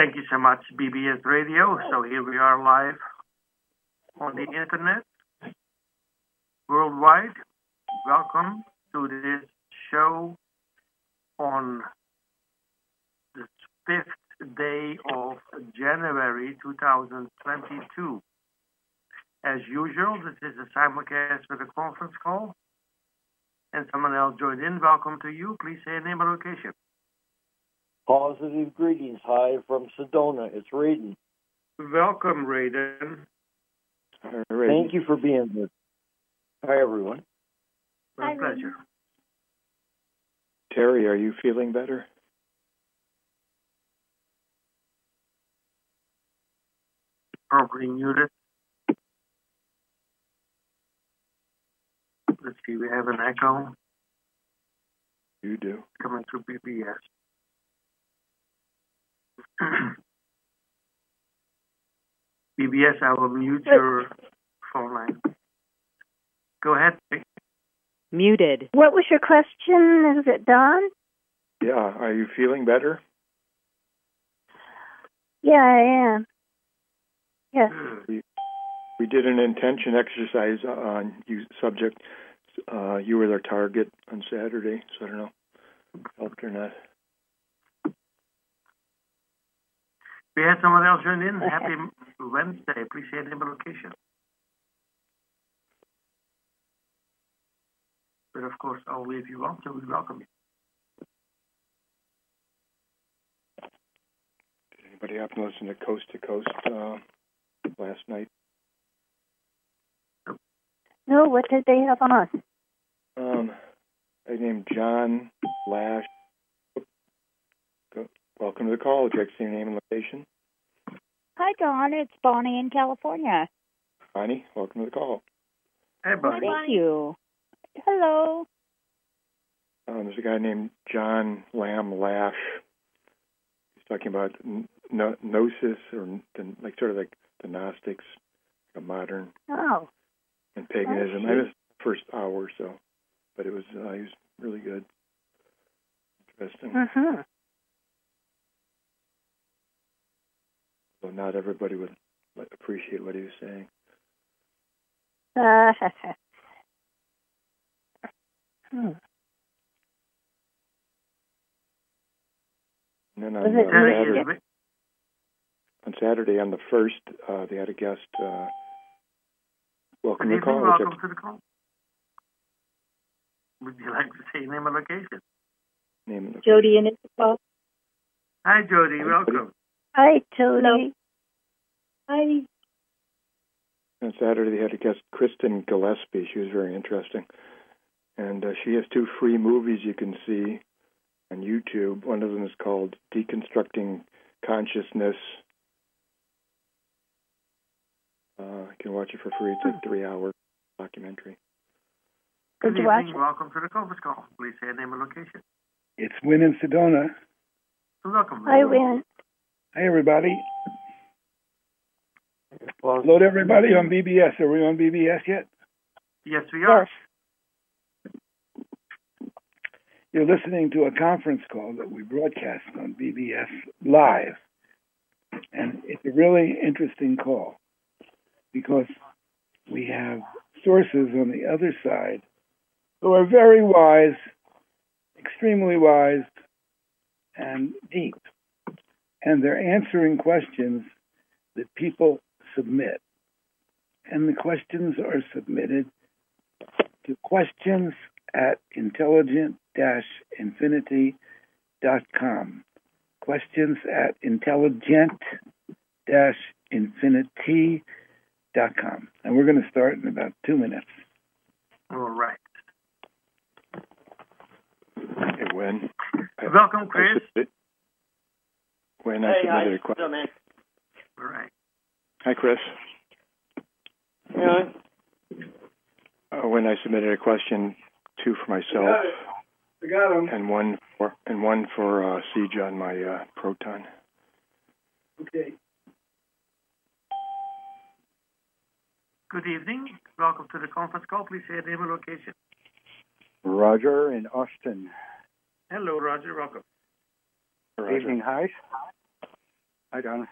Thank you so much, BBS Radio. So here we are live on the internet, worldwide. Welcome to this show on the fifth day of January 2022. As usual, this is a simulcast with a conference call. And someone else joined in. Welcome to you. Please say your name and location. Positive greetings. Hi from Sedona. It's Raiden. Welcome, Raiden. Thank you for being here. Hi, everyone. My pleasure. Terry, are you feeling better? Probably muted. Let's see, we have an echo You do. coming through BBS. BBS, I will mute your phone line. Go ahead. Muted. What was your question? Is it Don? Yeah. Are you feeling better? Yeah, I am. Yes. We did an intention exercise on you subject. Uh, you were their target on Saturday, so I don't know helped or not. We had someone else join in. Happy Wednesday. Appreciate the location. But of course, only if you want to, we welcome you. Did anybody happen to listen to Coast to Coast uh, last night? No, what did they have on? Um, I named John Lash. Go- Welcome to the call. Would you like to say your name and location? Hi, Don. It's Bonnie in California. Bonnie, welcome to the call. Hey, Bonnie. Thank you. Hello. Um, there's a guy named John Lamb Lash. He's talking about n- no- gnosis, or n- the, like sort of like the Gnostics, a modern Oh, and paganism. I missed the first hour or so, but it was uh, he was really good, interesting. mm-hmm. So not everybody would appreciate what he was saying. Uh, hmm. And then on, uh, Saturday, on Saturday, on the first, uh, they had a guest. Uh, welcome Good to the call. Would you Welcome to the call. Would you like to say name and location? name and Jody in Isabel. Hi, Jody. Hi, Welcome. Hi, Tony. Hi. On Saturday, they had a guest, Kristen Gillespie. She was very interesting. And uh, she has two free movies you can see on YouTube. One of them is called Deconstructing Consciousness. Uh, you can watch it for free. It's a three hour documentary. Good Good to watch evening. Welcome to the conference call. Please say your name and location. It's Wynn in Sedona. Welcome. Hi, Wynn. Hi, everybody. Well, Load everybody on BBS. Are we on BBS yet? Yes, we are. You're listening to a conference call that we broadcast on BBS Live. And it's a really interesting call because we have sources on the other side who are very wise, extremely wise, and deep. And they're answering questions that people submit. And the questions are submitted to questions at intelligent infinity.com. Questions at intelligent infinity.com. And we're going to start in about two minutes. All right. Hey, Wynn? I- Welcome, I Chris. Submitted- When I hey, hi. submitted a question. What's man? All right. Hi, Chris. Yeah. Uh, when I submitted a question, two for myself I got them. and one for and one for uh, Siege on my uh, Proton. Okay. Good evening. Welcome to the conference call. Please say your name and location. Roger in Austin. Hello, Roger. Welcome. Roger. Evening, hi. Hi, Hi, Don.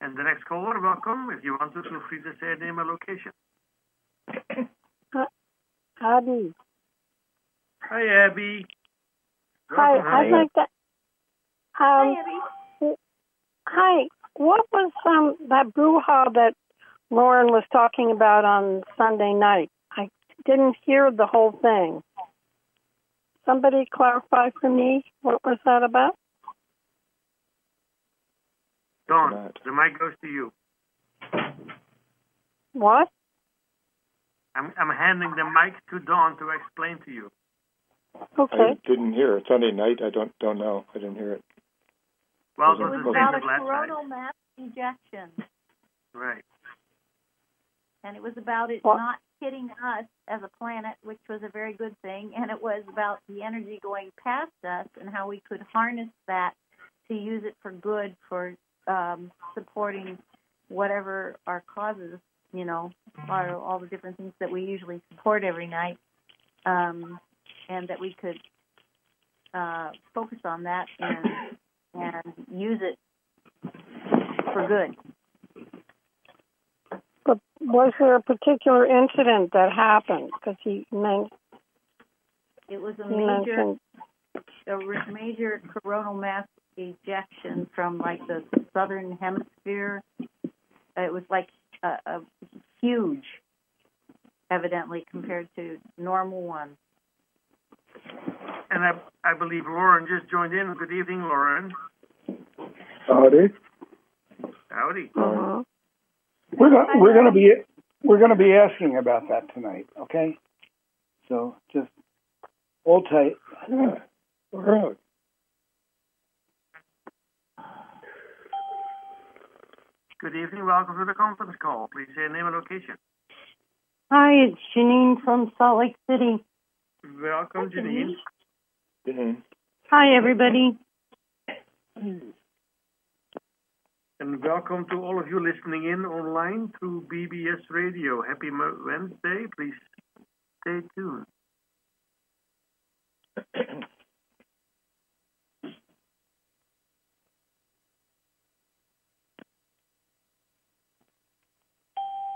And the next caller, welcome. If you want to, feel free to say a name and location. Abby. Hi, Abby. Hi, Welcome, I'd like to. Um, hi. What was um that brouhaha that Lauren was talking about on Sunday night? I didn't hear the whole thing. Somebody clarify for me what was that about? Don, Matt. the mic goes to you. What? I'm, I'm handing the mic to Don to explain to you. Okay. I didn't hear it. Sunday night, I don't don't know. I didn't hear it. Well, It it was was about a as last night. coronal mass ejection, Right. and it was about it What? not hitting us as a planet, which was a very good thing, and it was about the energy going past us and how we could harness that to use it for good for um, supporting whatever our causes, you know, are all the different things that we usually support every night, um, and that we could uh, focus on that and and use it for good. But was there a particular incident that happened? Because he meant It was a major mentioned a major coronal mass ejection from like the southern hemisphere. It was like a, a huge, evidently compared to normal ones. And I, I believe Lauren just joined in. Good evening, Lauren. Howdy. Howdy. Uh-huh. We're gonna we're gonna be we're gonna be asking about that tonight. Okay. So just hold tight. Yeah. We're out. Good evening. Welcome to the conference call. Please say name and location. Hi, it's Janine from Salt Lake City. Welcome, Janine. Mhm. Hi, everybody. And welcome to all of you listening in online through BBS Radio. Happy Wednesday. Please stay tuned.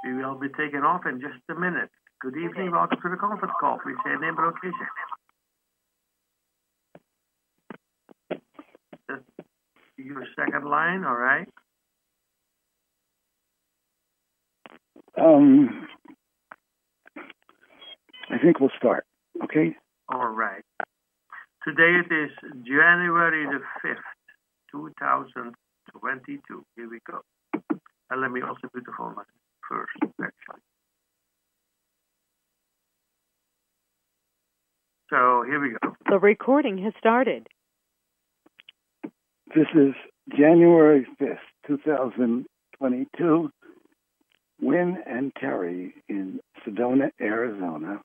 We will be taking off in just a minute. Good evening. Welcome to the conference call. Please say name and location. Your second line, all right? Um, I think we'll start. Okay. All right. Today it is January the 5th, 2022. Here we go. And let me also put the phone line first, actually. So here we go. The recording has started. This is January fifth, two thousand twenty-two. Wynn and Terry in Sedona, Arizona.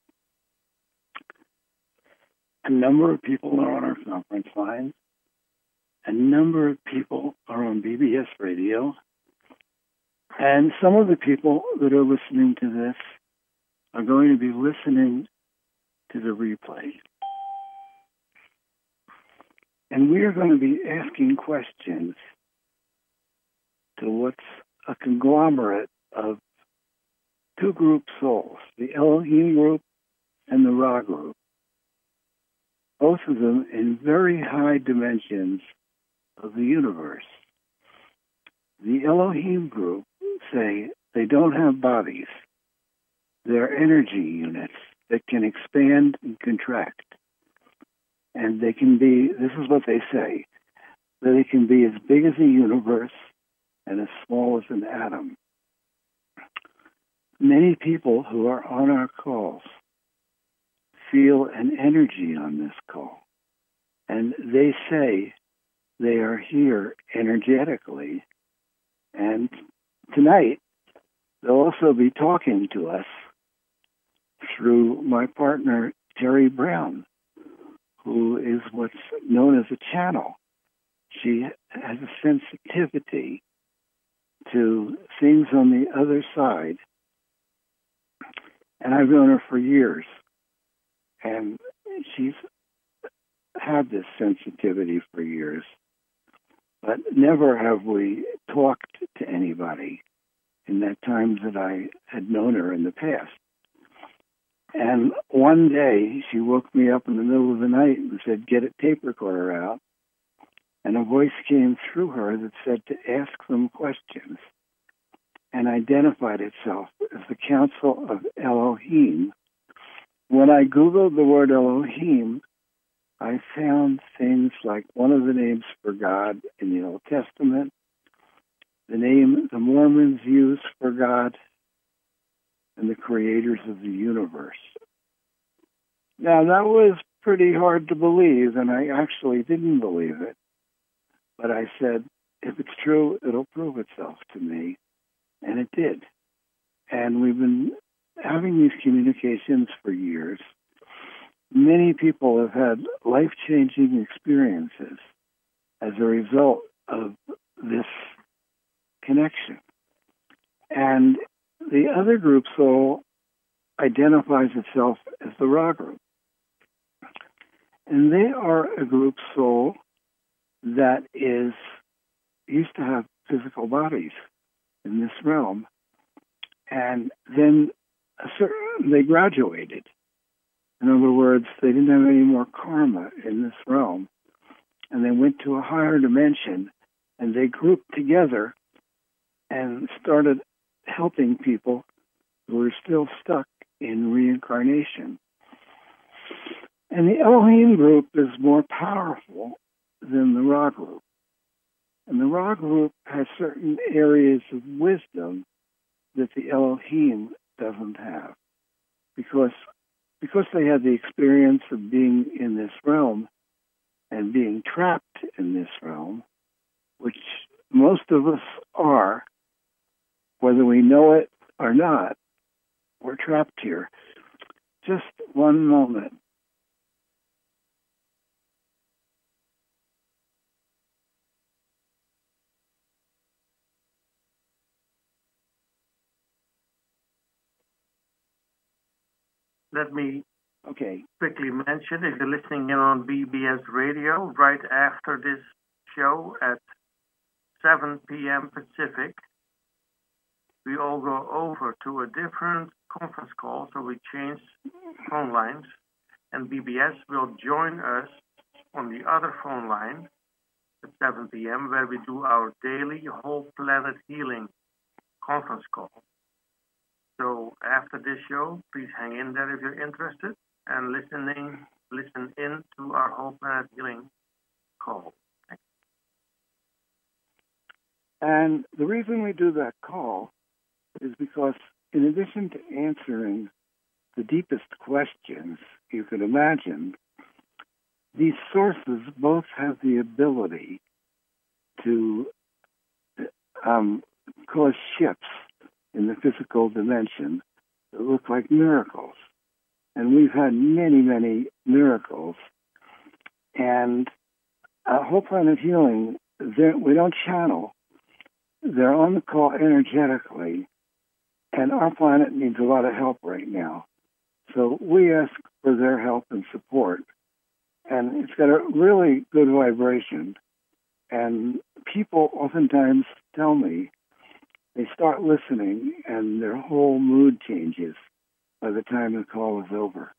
A number of people are on our conference line. A number of people are on BBS radio. And some of the people that are listening to this are going to be listening to the replay. And we are going to be asking questions to what's a conglomerate of two group souls, the Elohim group and the Ra group. Both of them in very high dimensions of the universe. The Elohim group say they don't have bodies. They're energy units that can expand and contract. And they can be, this is what they say, that it can be as big as a universe and as small as an atom. Many people who are on our calls feel an energy on this call. And they say they are here energetically. And tonight, they'll also be talking to us through my partner, Terry Brown, who is what's known as a channel. She has a sensitivity to things on the other side. And I've known her for years. And she's had this sensitivity for years. But never have we talked to anybody in that time that I had known her in the past. And one day she woke me up in the middle of the night and said, Get a tape recorder out. And a voice came through her that said to ask them questions and identified itself as the Council of Elohim. When I Googled the word Elohim, I found things like one of the names for God in the Old Testament, the name the Mormons use for God, and the creators of the universe. Now, that was pretty hard to believe, and I actually didn't believe it. But I said, if it's true, it'll prove itself to me. And it did. And we've been having these communications for years. Many people have had life changing experiences as a result of this connection. And the other group soul identifies itself as the Ra group. And they are a group soul that is used to have physical bodies in this realm. And then certain, they graduated. In other words, they didn't have any more karma in this realm. And they went to a higher dimension and they grouped together and started helping people who were still stuck in reincarnation. And the Elohim group is more powerful than the Ra group. And the Ra group has certain areas of wisdom that the Elohim doesn't have. Because because they had the experience of being in this realm and being trapped in this realm, which most of us are, whether we know it or not, we're trapped here. Just one moment. Let me Okay. quickly mention if you're listening in on BBS Radio right after this show at 7 p.m. Pacific, we all go over to a different conference call, so we change phone lines, and BBS will join us on the other phone line at 7 p.m., where we do our daily whole planet healing conference call. So after this show, please hang in there if you're interested and listening, listen in to our whole planet healing call. And the reason we do that call is because, in addition to answering the deepest questions you could imagine, these sources both have the ability to um, cause shifts in the physical dimension that look like miracles. And we've had many, many miracles. And uh, Whole Planet Healing, we don't channel. They're on the call energetically. And our planet needs a lot of help right now. So we ask for their help and support. And it's got a really good vibration. And people oftentimes tell me they start listening and their whole mood changes by the time the call is over.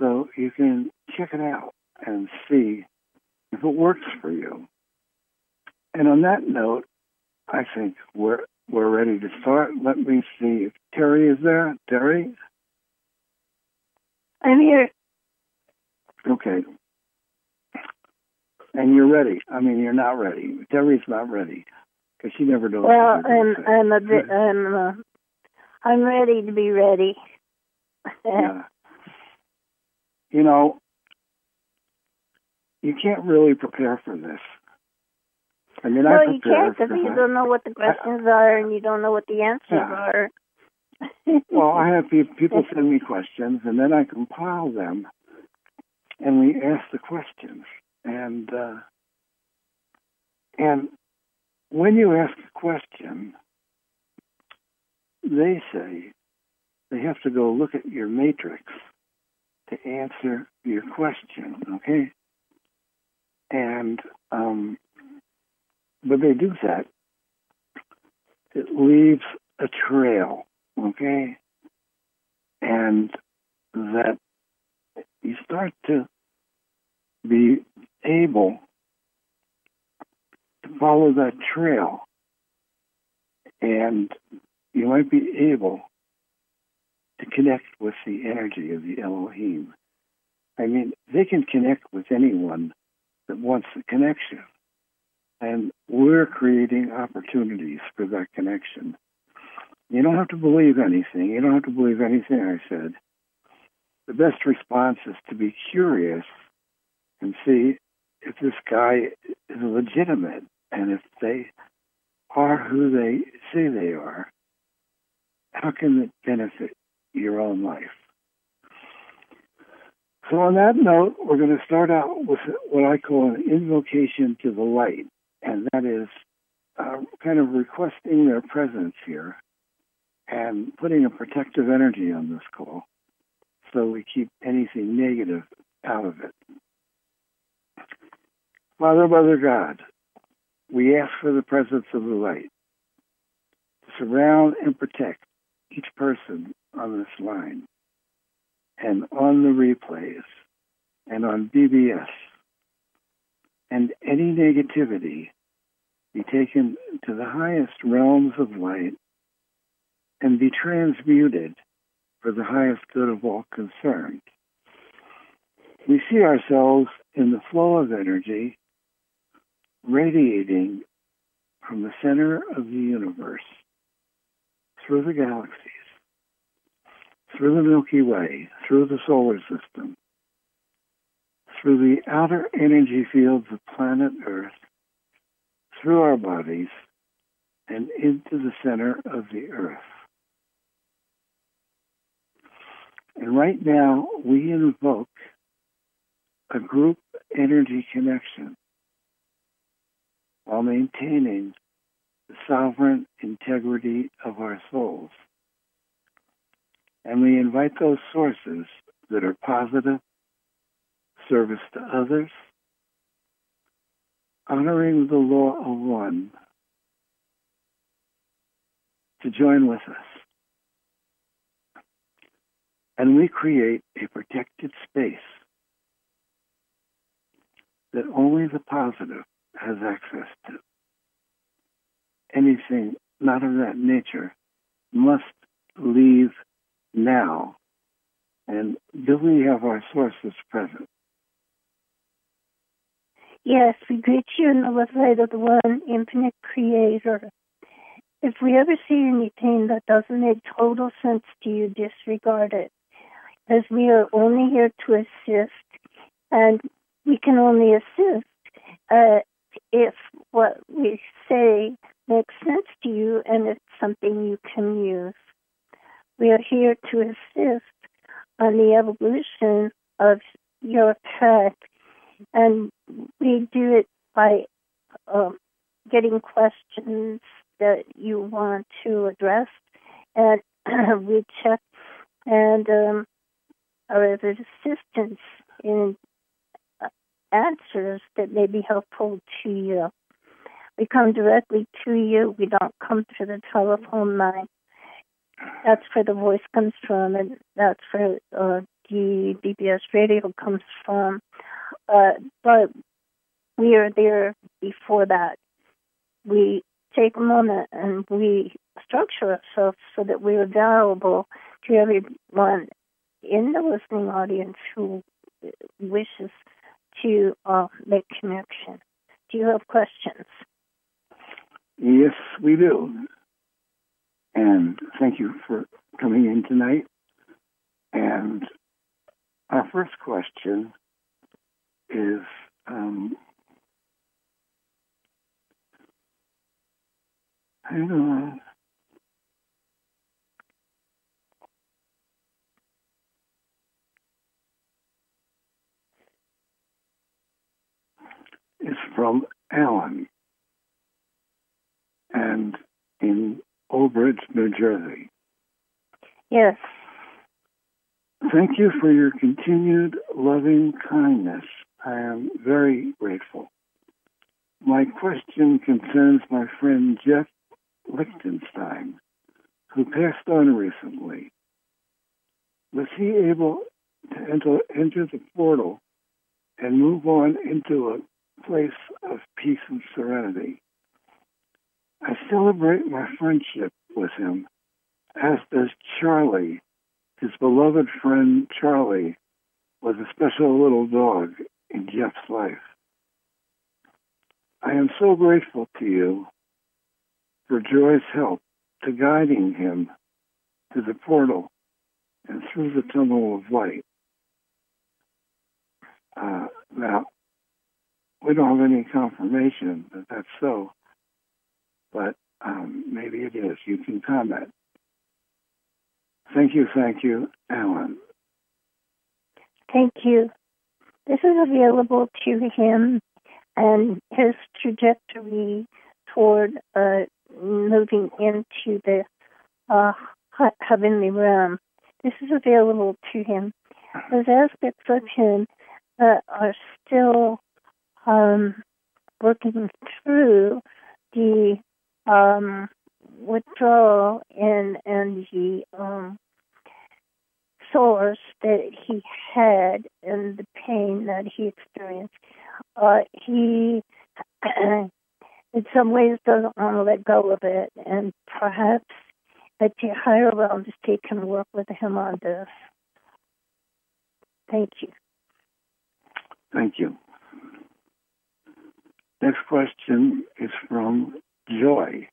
So you can check it out and see if it works for you. And on that note, I think we're we're ready to start. Let me see if Terry is there. Terry? I'm here. Okay. And you're ready. I mean, you're not ready. Terry's not ready because she never knows. Well, you're I'm a bit I'm uh, I'm ready to be ready. yeah. You know, you can't really prepare for this. I mean, I well, you can't because you don't know what the questions are and you don't know what the answers Yeah. are. Well, I have people send me questions, and then I compile them, and we ask the questions. And uh, and when you ask a question, they say they have to go look at your matrix to answer your question. Okay, and um, when they do that, it leaves a trail, okay? And that you start to be able follow that trail. And you might be able to connect with the energy of the Elohim. I mean, they can connect with anyone that wants the connection. And we're creating opportunities for that connection. You don't have to believe anything. You don't have to believe anything I said. The best response is to be curious and see if this guy is legitimate and if they are who they say they are. How can it benefit your own life? So, on that note, we're going to start out with what I call an invocation to the light, and that is uh, kind of requesting their presence here and putting a protective energy on this call so we keep anything negative out of it. Father, Mother God, we ask for the presence of the light to surround and protect each person on this line and on the replays and on BBS. And any negativity be taken to the highest realms of light and be transmuted for the highest good of all concerned. We see ourselves in the flow of energy radiating from the center of the universe through the galaxies, through the Milky Way, through the solar system, through the outer energy fields of planet Earth, through our bodies, and into the center of the Earth. And right now, we invoke a group energy connection while maintaining the sovereign integrity of our souls. And we invite those sources that are positive, service to others, honoring the law of one, to join with us. And we create a protected space that only the positive has access to. Anything not of that nature must leave now. And do we have our sources present? Yes, we greet you in the light of the one infinite creator. If we ever see anything that doesn't make total sense to you, disregard it. As we are only here to assist, and we can only assist uh, if what we say makes sense to you and it's something you can use. We are here to assist on the evolution of your pet, and we do it by um, getting questions that you want to address, and we check and um, are of assistance in answers that may be helpful to you. We come directly to you. We don't come through the telephone line. That's where the voice comes from, and that's where uh, the BBS radio comes from. Uh, but we are there before that. We take a moment and we structure ourselves so that we are available to everyone in the listening audience who wishes to uh, make connection. Do you have questions? Yes, we do. And thank you for coming in tonight. And our first question is um. It's from Allen and in Old Bridge, New Jersey. Yes. Thank you for your continued loving kindness. I am very grateful. My question concerns my friend Jeff Lichtenstein, who passed on recently. Was he able to enter, enter the portal and move on into a place of peace and serenity? I celebrate my friendship with him, as does Charlie. His beloved friend Charlie was a special little dog in Jeff's life. I am so grateful to you for Joy's help to guiding him to the portal and through the tunnel of light. Uh, now, we don't have any confirmation that that's so, but um, maybe it is. You can comment. Thank you, thank you, Alan. Thank you. This is available to him and his trajectory toward uh, moving into the uh, heavenly realm. This is available to him. Those aspects of him that are still um, working through the um, withdrawal and and the um, source that he had and the pain that he experienced. Uh, he, in some ways, doesn't want to let go of it, and perhaps at the higher realms they can work with him on this. Thank you. Thank you. Next question is from Joy.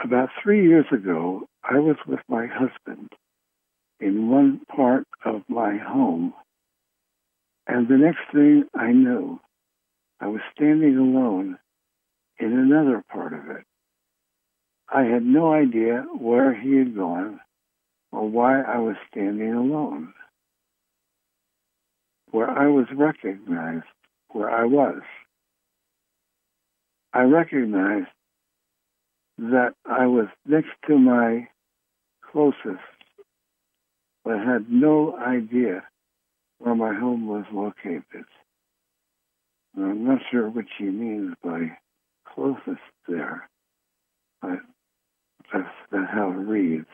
About three years ago, I was with my husband in one part of my home, and the next thing I knew, I was standing alone in another part of it. I had no idea where he had gone or why I was standing alone. Where I was recognized where I was. I recognized that I was next to my closest, but had no idea where my home was located. I'm not sure what she means by closest there, but that's, that's how it reads.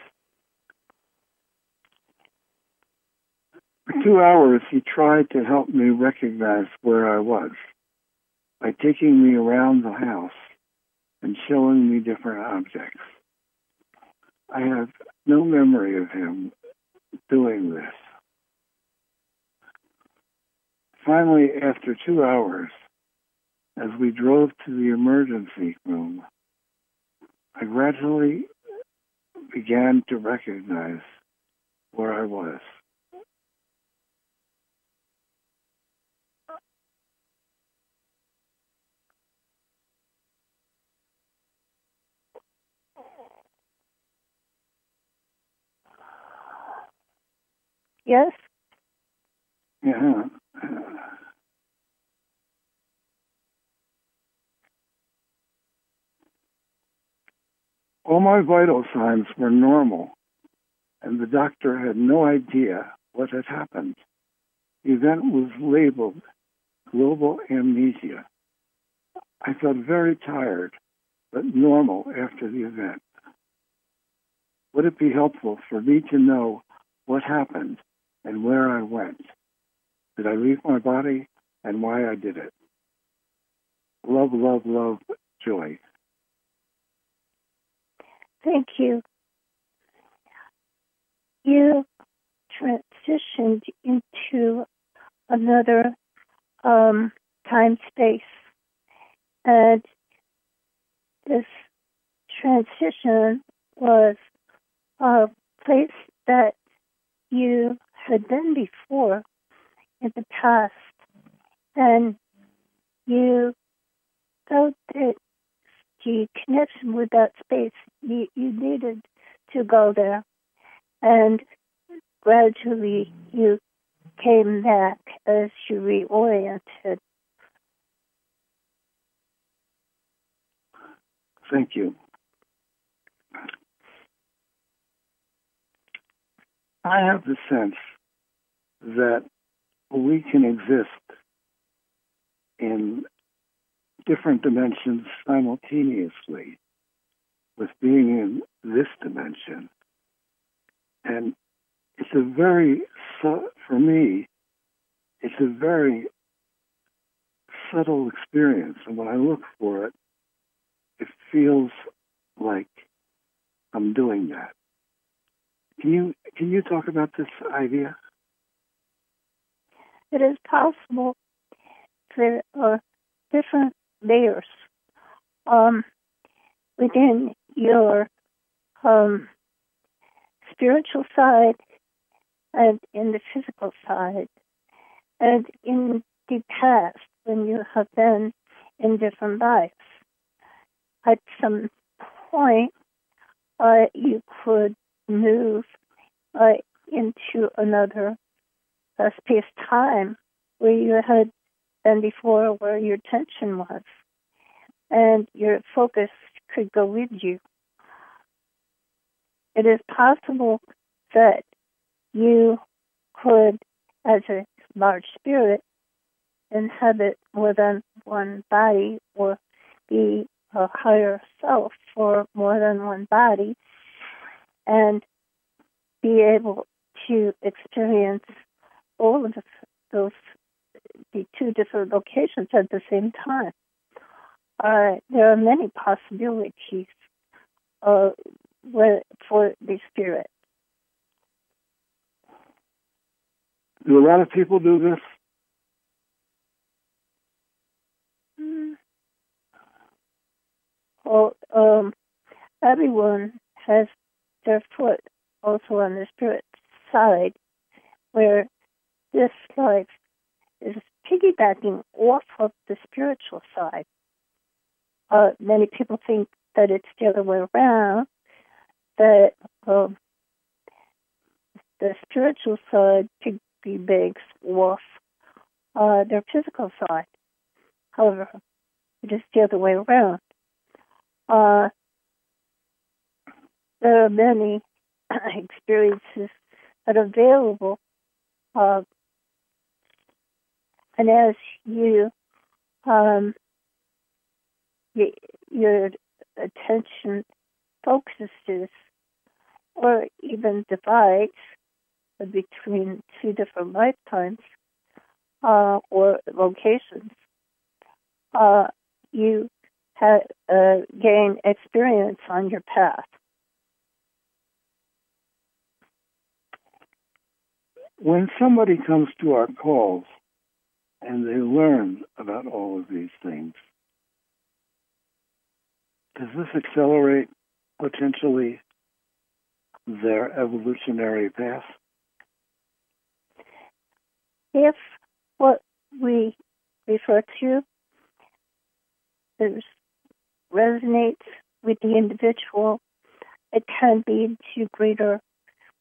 For two hours, he tried to help me recognize where I was by taking me around the house and showing me different objects. I have no memory of him doing this. Finally, after two hours, as we drove to the emergency room, I gradually began to recognize where I was. Yes? Yeah. All my vital signs were normal, and the doctor had no idea what had happened. The event was labeled global amnesia. I felt very tired, but normal after the event. Would it be helpful for me to know what happened and where I went? Did I leave my body and why I did it? Love, love, love, joy. Thank you. You transitioned into another um, time space. And this transition was a place that you had been before in the past. And you felt that the connection with that space, you, you needed to go there. And gradually you came back as you reoriented. Thank you. I have the sense that we can exist in different dimensions simultaneously with being in this dimension. And it's a very, for me, it's a very subtle experience. And when I look for it, it feels like I'm doing that. Can you can you talk about this idea? It is possible there are different layers um, within your um, spiritual side and in the physical side. And in the past, when you have been in different lives, at some point, uh, you could move uh, into another uh, space time where you had been before, where your attention was, and your focus could go with you. It is possible that you could, as a large spirit, inhabit more than one body or be a higher self for more than one body and be able to experience all of those the two different locations at the same time. Uh, there are many possibilities uh, for the spirit. Do a lot of people do this? Mm. Well, um, everyone has their foot also on the spirit side, where this life is piggybacking off of the spiritual side. Uh, many people think that it's the other way around, that um, the spiritual side piggybacks off uh, their physical side. However, it is the other way around. Uh, there are many experiences that are available. Uh, and as you, um, your attention focuses or even divides between two different lifetimes uh, or locations, uh, you ha- uh, gain experience on your path. When somebody comes to our calls and they learn about all of these things, does this accelerate potentially their evolutionary path? If what we refer to is, resonates with the individual, it can lead to greater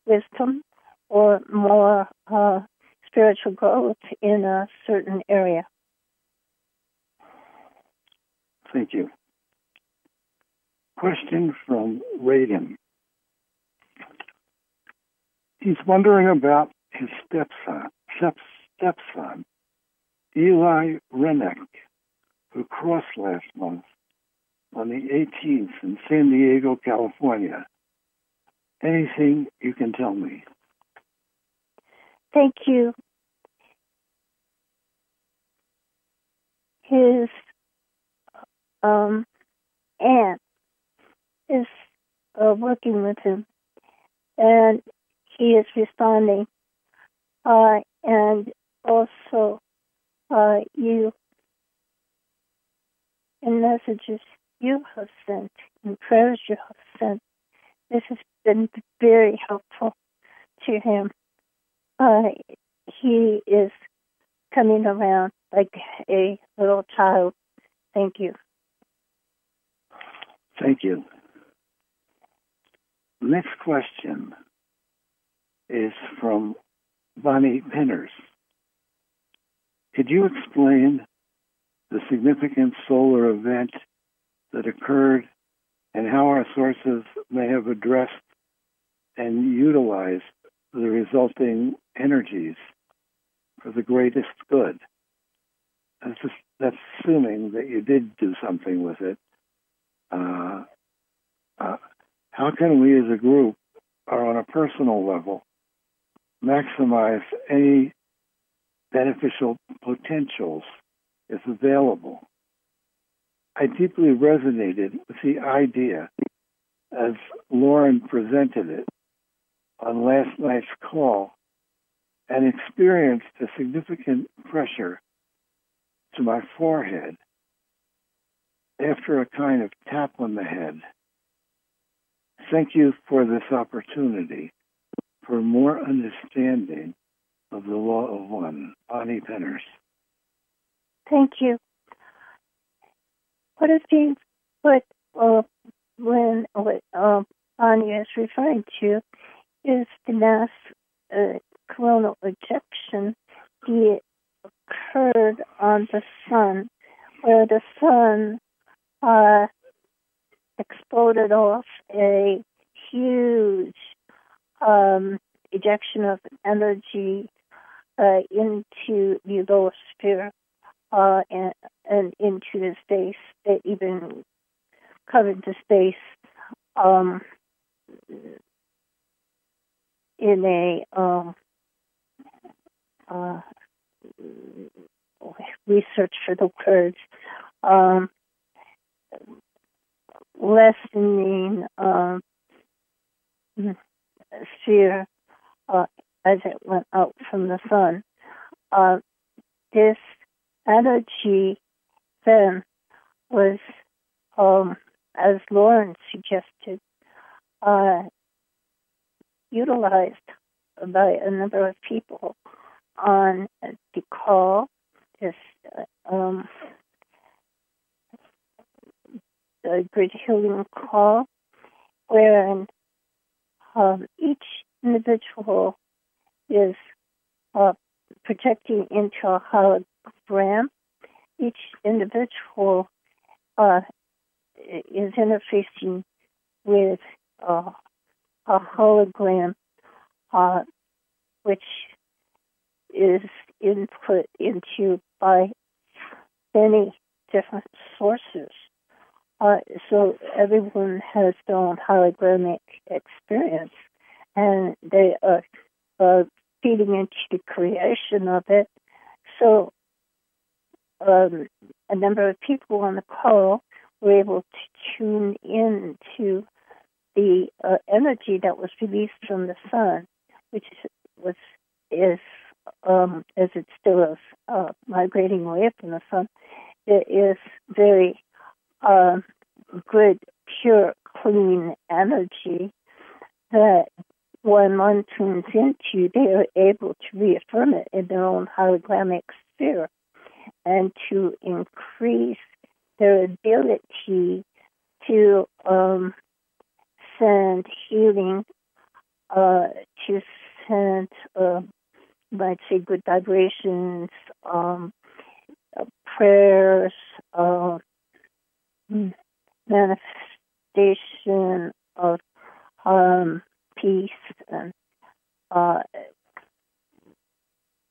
wisdom or more uh, spiritual growth in a certain area. Thank you. Question from Reagan. He's wondering about his stepson, stepson, Eli Rennick, who crossed last month on the 18th in San Diego, California. Anything you can tell me? Thank you. His um, aunt is uh, working with him, and he is responding. Uh, and also, uh, you, in messages you have sent, in prayers you have sent, this has been very helpful to him. Uh, he is coming around like a little child. Thank you. Thank you. Next question is from Bonnie Pinners. Could you explain the significant solar event that occurred and how our sources may have addressed and utilized the resulting energies for the greatest good? This is that's assuming that you did do something with it. Uh, uh, how can we as a group, or on a personal level, maximize any beneficial potentials if available? I deeply resonated with the idea as Lauren presented it on last night's call and experienced a significant pressure to my forehead after a kind of tap on the head. Thank you for this opportunity for more understanding of the law of one. Bonnie Penners. Thank you. What is being put uh, when uh, Bonnie is referring to is the mass uh, coronal ejection that occurred on the sun, where the sun uh, exploded off a huge um, ejection of energy uh, into the lower sphere uh, and, and into the space. It even covered the space um, in a um, uh, research for the words um, lessening um, sphere uh, as it went out from the sun. Uh, this energy then was, um, as Lauren suggested, uh, utilized by a number of people on the call, this um, the grid healing call, wherein um, each individual is uh, projecting into a hologram. Each individual uh, is interfacing with uh, a hologram, uh, which is input into by many different sources. Uh, so everyone has their own hologramic experience, and they are uh, feeding into the creation of it. So um, a number of people on the call were able to tune in to the uh, energy that was released from the sun, which was is um, as it still is uh, migrating away from the sun, it is very uh, good, pure, clean energy that when one tunes into, they are able to reaffirm it in their own hologramic sphere and to increase their ability to um, send healing, uh, to send, uh, might say, good vibrations, um, uh, prayers, uh, manifestation of um, peace and uh,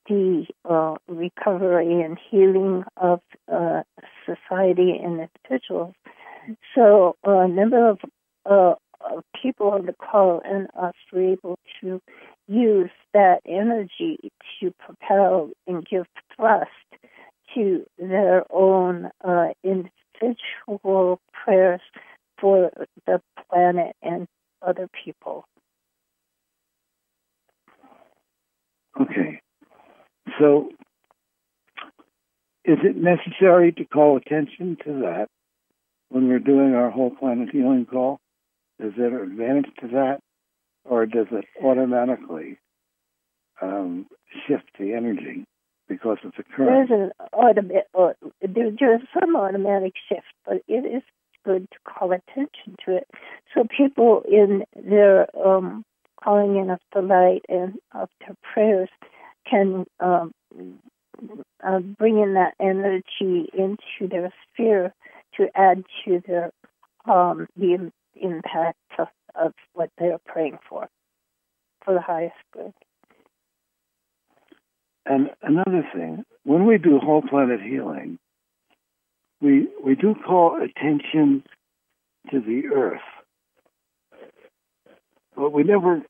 the uh, recovery and healing of uh, society and individuals. So a number of people on the call and us were able to use that energy to propel and give thrust to their own uh, individual prayers for the planet and other people. Okay. So, is it necessary to call attention to that when we're doing our whole planet healing call? Is there an advantage to that, or does it automatically um, shift the energy because of the current? There's an automatic, uh, there's some automatic shift, but it is good to call attention to it. So people in their um, calling in of the light and of their prayers can um, uh, bring in that energy into their sphere to add to their um, the impact of, of what they're praying for, for the highest good. And another thing, when we do whole planet healing, we we do call attention to the earth, but we never,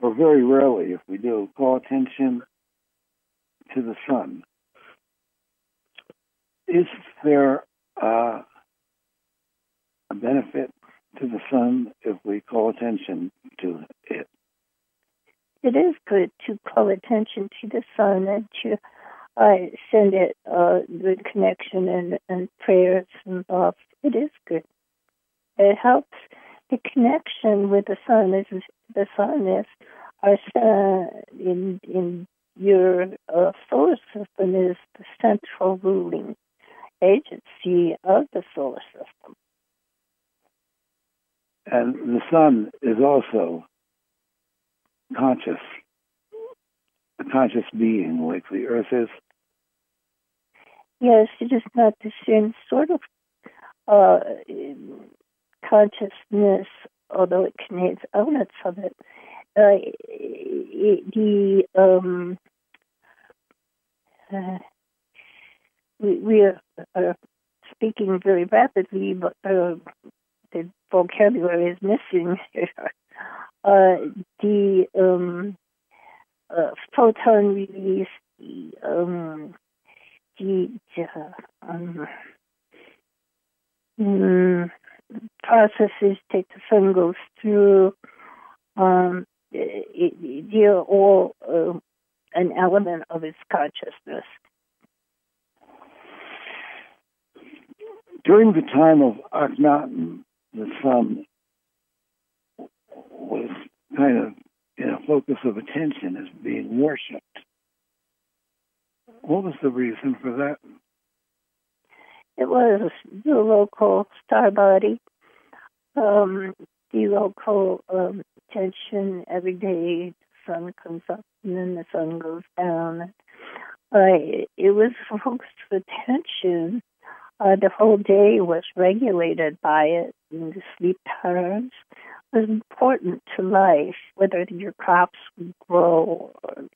or very rarely, if we do, call attention to the sun. Is there uh, a benefit to the sun if we call attention to it? It is good to call attention to the sun and to uh, send it uh, good connection and, and prayers and love. It is good. It helps the connection with the sun is the sun is our sun in in your uh, solar system is the central ruling agency of the solar system. And the sun is also conscious, a conscious being like the earth is. Yes, it is not the same sort of uh, consciousness, although it contains elements of it. Uh, it the um, uh, we, we are, are, speaking very rapidly, but uh, the vocabulary is missing uh, the um, uh, photon release, the, um, the um, mm, processes that the sun goes through, um, they're all uh, an element of its consciousness. During the time of Akhenaten, the sun was kind of in a focus of attention as being worshipped. What was the reason for that? It was the local star body, um, the local um, attention every day. The sun comes up and then the sun goes down. Uh, it was focused attention uh, the whole day was regulated by it, and the sleep patterns was important to life, whether your crops would grow or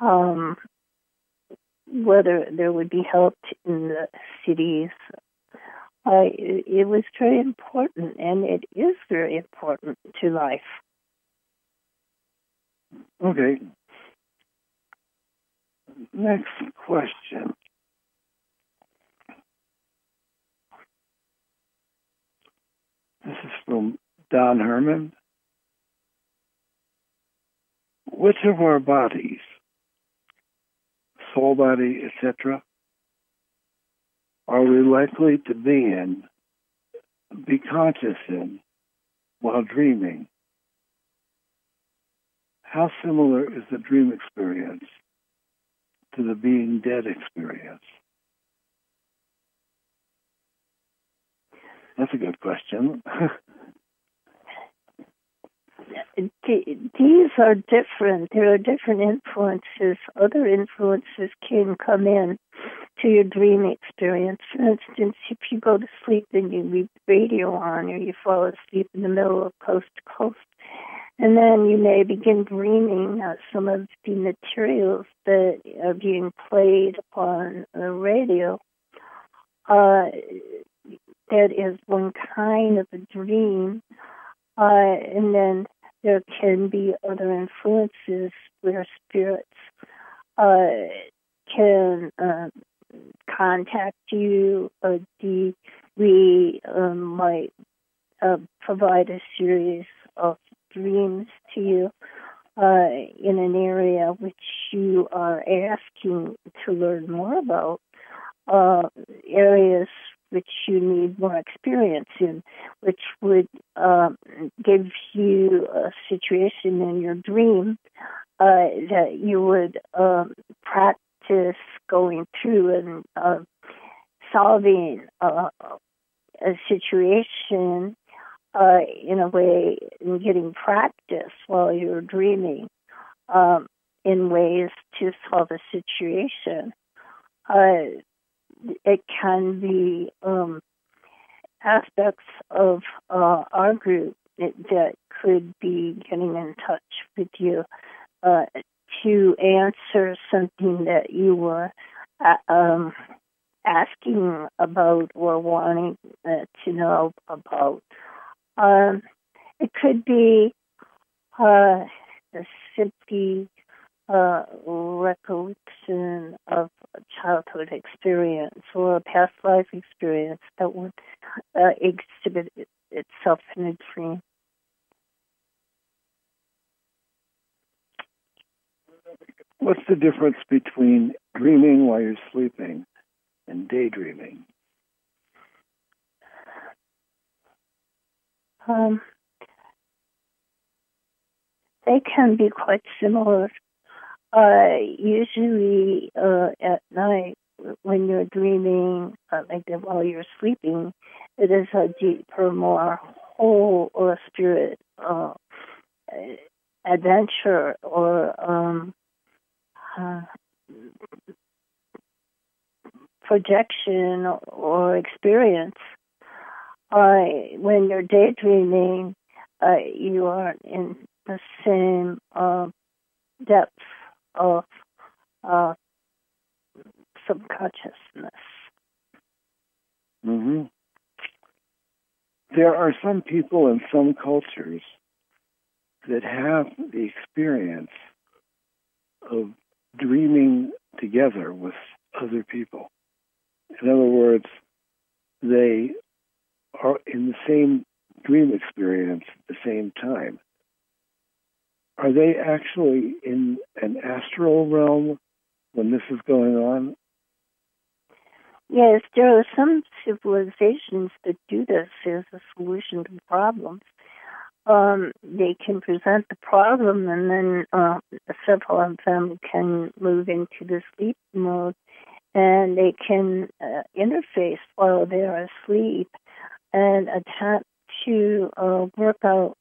um, whether there would be help in the cities. Uh, it, it was very important, and it is very important to life. Okay. Next question. This is from Don Herman. Which of our bodies, soul body, etc., are we likely to be in, be conscious in, while dreaming? How similar is the dream experience to the being dead experience? That's a good question. These are different. There are different influences. Other influences can come in to your dream experience. For instance, if you go to sleep and you leave the radio on, or you fall asleep in the middle of coast to coast, and then you may begin dreaming uh, some of the materials that are being played upon the radio. Uh, that is one kind of a dream. Uh, and then there can be other influences where spirits uh, can uh, contact you. Uh, the, we um, might uh, provide a series of dreams to you uh, in an area which you are asking to learn more about. Uh, areas which you need more experience in, which would um, give you a situation in your dream uh, that you would um, practice going through and uh, solving uh, a situation uh, in a way and getting practice while you're dreaming um, in ways to solve a situation. Uh, it can be um, aspects of uh, our group that, could be getting in touch with you uh, to answer something that you were uh, um, asking about or wanting uh, to know about. Um, it could be uh, simply uh, recollection of childhood experience or a past life experience that would uh, exhibit itself in a dream. What's the difference between dreaming while you're sleeping and daydreaming? Um, they can be quite similar. Uh, usually uh, at night, when you're dreaming, uh, like while you're sleeping, it is a deeper, more whole or spirit uh, adventure or um, uh, projection or experience. Uh, when you're daydreaming, uh, you are in the same uh, depth of uh, subconsciousness. Mm-hmm. There are some people in some cultures that have the experience of dreaming together with other people. In other words, they are in the same dream experience at the same time. Are they actually in an astral realm when this is going on? Yes, there are some civilizations that do this as a solution to problems. Um, they can present the problem, and then uh, several of them can move into the sleep mode, and they can uh, interface while they're asleep and attempt to uh, work out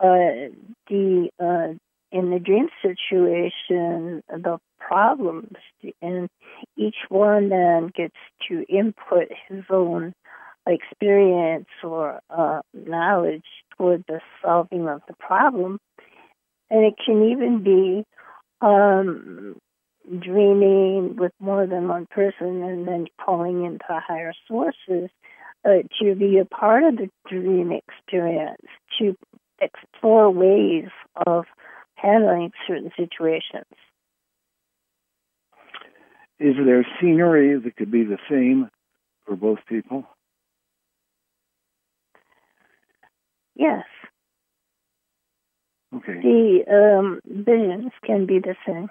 the uh, in the dream situation the problems, and each one then gets to input his own experience or uh, knowledge toward the solving of the problem. And it can even be um, dreaming with more than one person and then calling into higher sources uh, to be a part of the dream experience, to explore ways of handling certain situations. Is there scenery that could be the same for both people? Yes. Okay. The um, visions can be the same.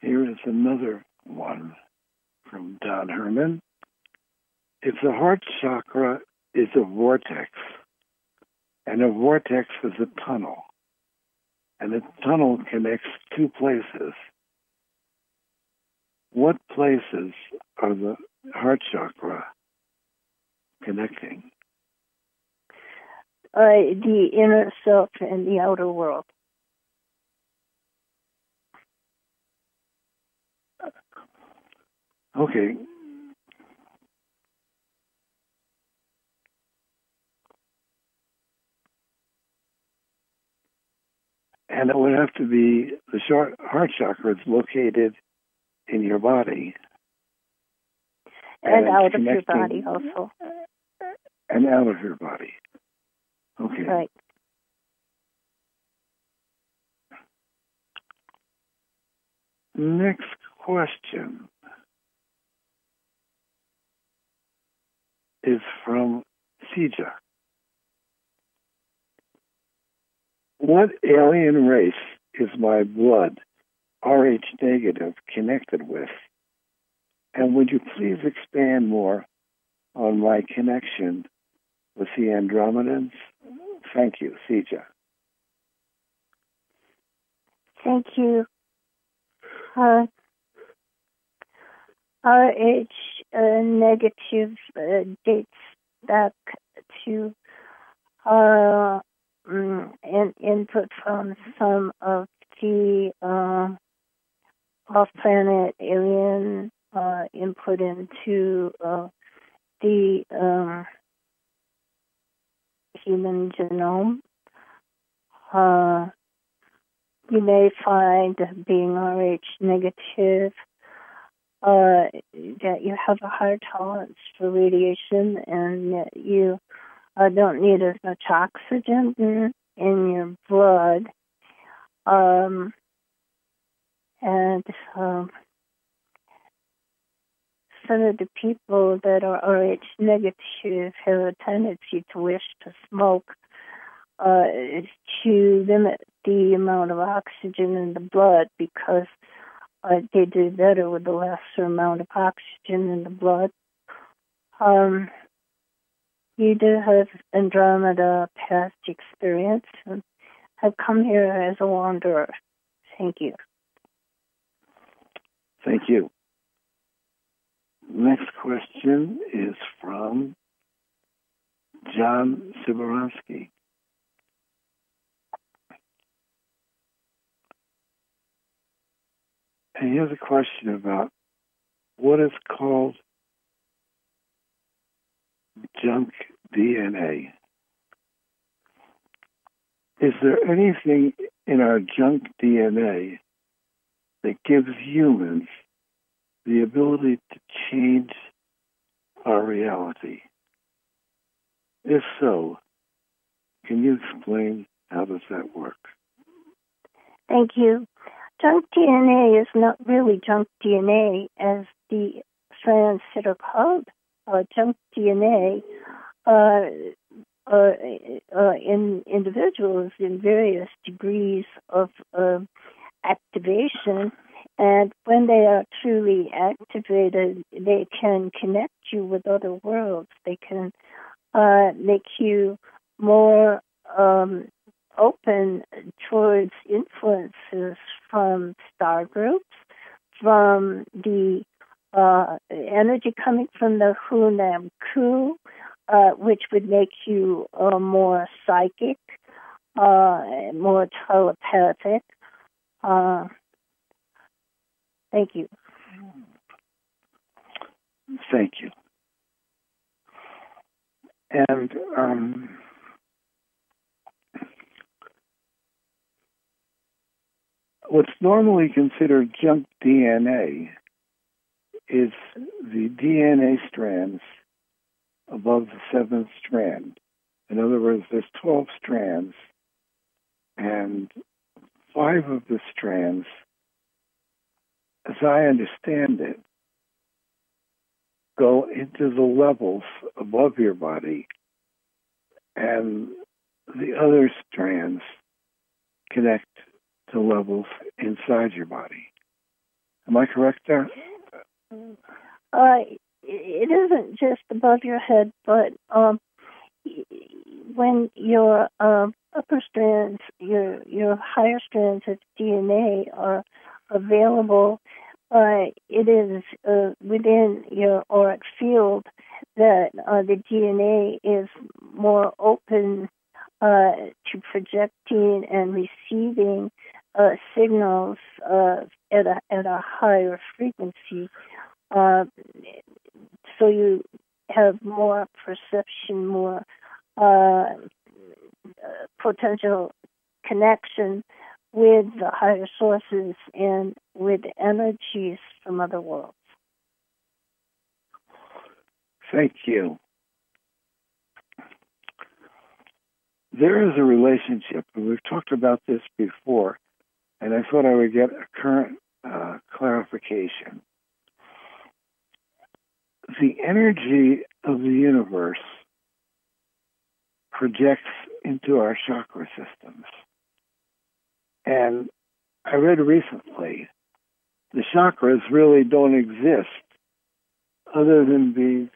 Here is another one from Don Herman. If the heart chakra is a vortex, and a vortex is a tunnel, and a tunnel connects two places, what places are the heart chakra connecting? Uh, the inner self and the outer world. Okay. And it would have to be the short heart chakra is located in your body. And, and out of your body also. Uh, and out of your body. Okay. Right. Next question is from Sija. What alien race is my blood, Rh negative, connected with? And would you please expand more on my connection with the Andromedans? Thank you, Sija. Thank you. Uh, RH uh, negative uh, dates back to uh, um, in, input from some of the uh, off-planet alien uh, input into uh, the um, human genome. Uh, you may find being Rh negative uh, that you have a higher tolerance for radiation and that you uh, don't need as much oxygen in, your blood. Um, and um, some of the people that are Rh negative have a tendency to wish to smoke uh, to limit the amount of oxygen in the blood because uh, they do better with the lesser amount of oxygen in the blood. Um, you do have Andromeda past experience and have come here as a wanderer. Thank you. Thank you. Next question is from John Siborowski. And he has a question about what is called junk DNA. Is there anything in our junk DNA that gives humans the ability to change our reality? If so, can you explain how does that work? Thank you. Junk DNA is not really junk DNA as the strands that are called uh, junk DNA uh, uh, uh, in individuals in various degrees of um, activation. And when they are truly activated, they can connect you with other worlds. They can uh, make you more um, open towards influences from star groups, from the uh, energy coming from the Hunab Ku, uh, which would make you uh, more psychic, uh, more telepathic. Uh, thank you. Thank you. And um, what's normally considered junk DNA is the DNA strands above the seventh strand. In other words, there's 12 strands, and five of the strands, as I understand it, go into the levels above your body, and the other strands connect to levels inside your body. Am I correct there? Uh, it isn't just above your head, but um, when your uh, upper strands, your your higher strands of DNA are available, uh, it is uh, within your auric field that uh, the DNA is more open uh, to projecting and receiving uh, signals at a at a higher frequency. Uh, so you have more perception, more uh, potential connection with the higher sources and with energies from other worlds. Thank you. There is a relationship, and we've talked about this before, and I thought I would get a current uh, clarification. Energy of the universe projects into our chakra systems. And I read recently the chakras really don't exist other than being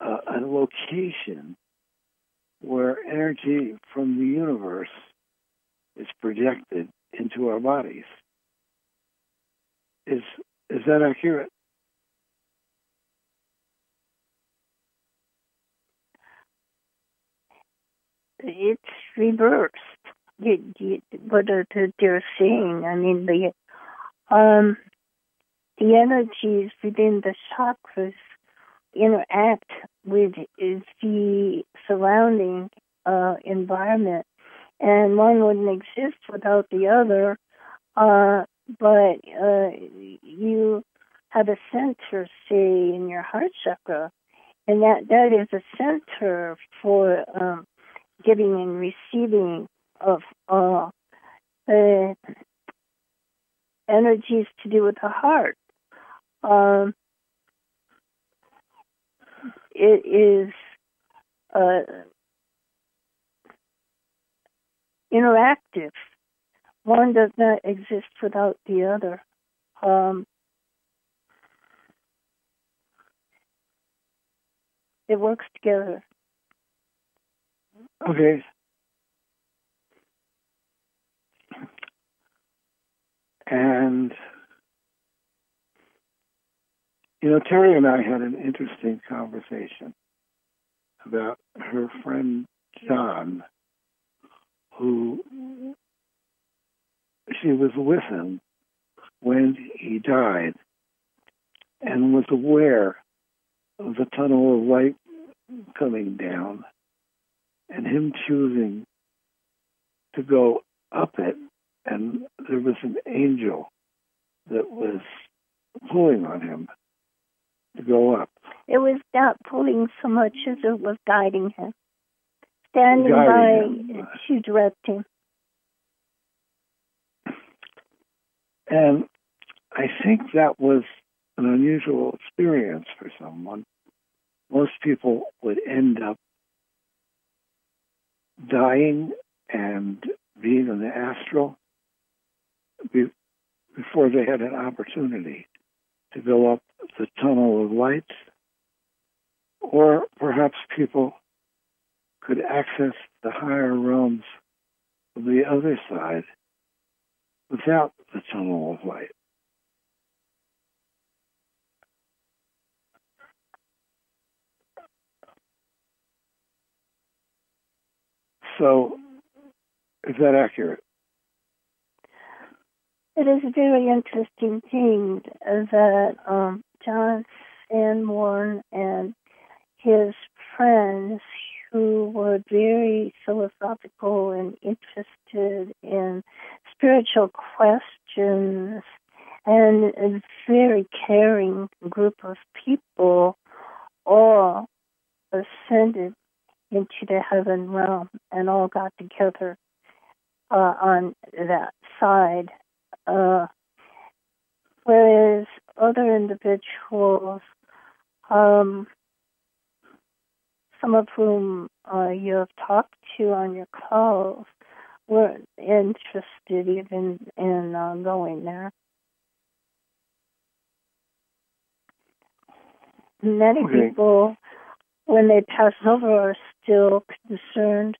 uh, a location where energy from the universe is projected into our bodies. Is is that accurate? It's reversed. What they're saying, I mean, the um, the energies within the chakras interact with the surrounding uh, environment, and one wouldn't exist without the other. Uh, but uh, you have a center, say, in your heart chakra, and that that is a center for um, giving and receiving of uh, uh, energies to do with the heart. Um, it is uh, interactive. One does not exist without the other. Um, it works together. Okay. And, you know, Terry and I had an interesting conversation about her friend John, who she was with him when he died and was aware of the tunnel of light coming down and him choosing to go up it and there was an angel that was pulling on him to go up. It was not pulling so much as it was guiding him, standing Guiding by him. to direct him. And I think that was an unusual experience for someone. Most people would end up dying and being in the astral be- before they had an opportunity to go up the tunnel of light. Or perhaps people could access the higher realms of the other side without the tunnel of light. So, is that accurate? It is a very interesting thing that um, John Sanborn and his friends who were very philosophical and interested in spiritual questions and a very caring group of people all ascended into the heaven realm and all got together uh, on that side. Uh, whereas other individuals, um, some of whom uh, you have talked to on your calls, weren't interested even in uh, going there. Many Okay. people, when they pass over, are still concerned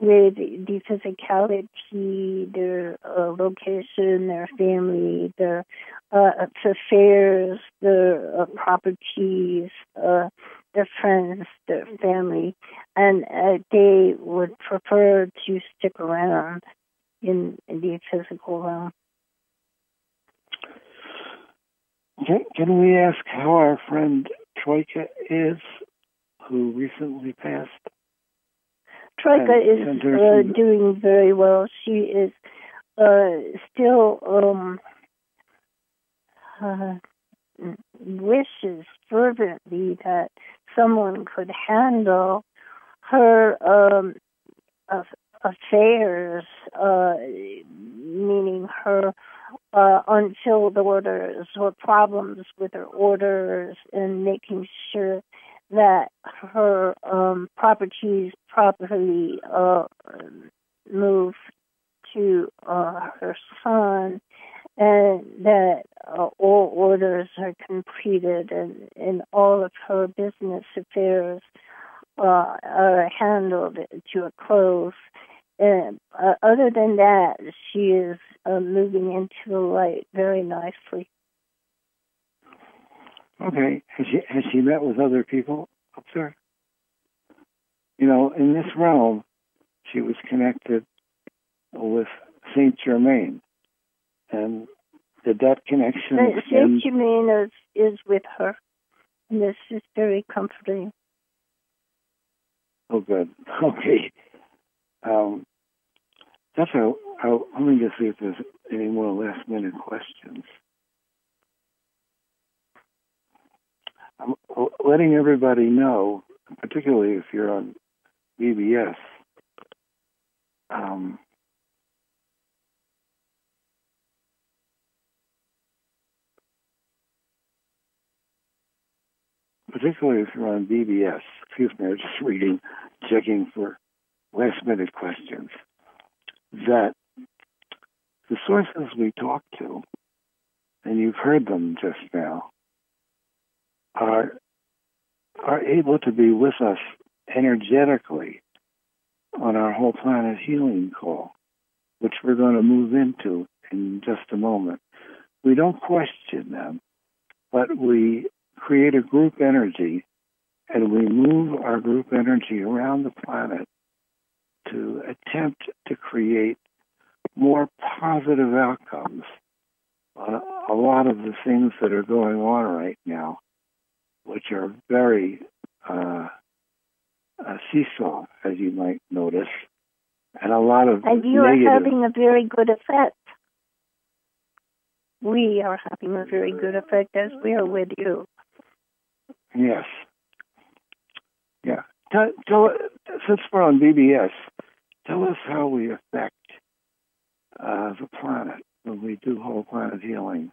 with the physicality, their uh, location, their family, their uh, affairs, their uh, properties, uh, their friends, their family, and uh, they would prefer to stick around in, the physical realm. Can we ask how our friend Troika is, who recently passed? Troika is uh, doing very well. She is uh, still um, uh, wishes fervently that someone could handle her um, affairs, uh, meaning her uh, unfilled orders or problems with her orders, and making sure that her um, properties properly uh, move to uh, her son, and that uh, all orders are completed, and, and all of her business affairs uh, are handled to a close. And uh, other than that, she is uh, moving into the light very nicely. Okay. Has she has she met with other people up there? You know, in this realm, she was connected with Saint Germain, and did that connection Saint? Germain is, is with her, and this is very comforting. Oh, good. Okay. Um, that's how. how let me just see if there's any more last minute questions. I'm letting everybody know, particularly if you're on BBS. Um, particularly if you're on BBS. Excuse me, I was just reading, checking for last minute questions. That the sources we talk to, and you've heard them just now, are are able to be with us energetically on our whole planet healing call, which we're going to move into in just a moment. We don't question them, but we create a group energy and we move our group energy around the planet to attempt to create more positive outcomes on a lot of the things that are going on right now, which are very uh, a seesaw, as you might notice, and a lot of and you negative. are having a very good effect. We are having a very good effect as we are with you. Yes. Yeah. Tell, tell, since we're on BBS, tell us how we affect uh, the planet when we do whole planet healing.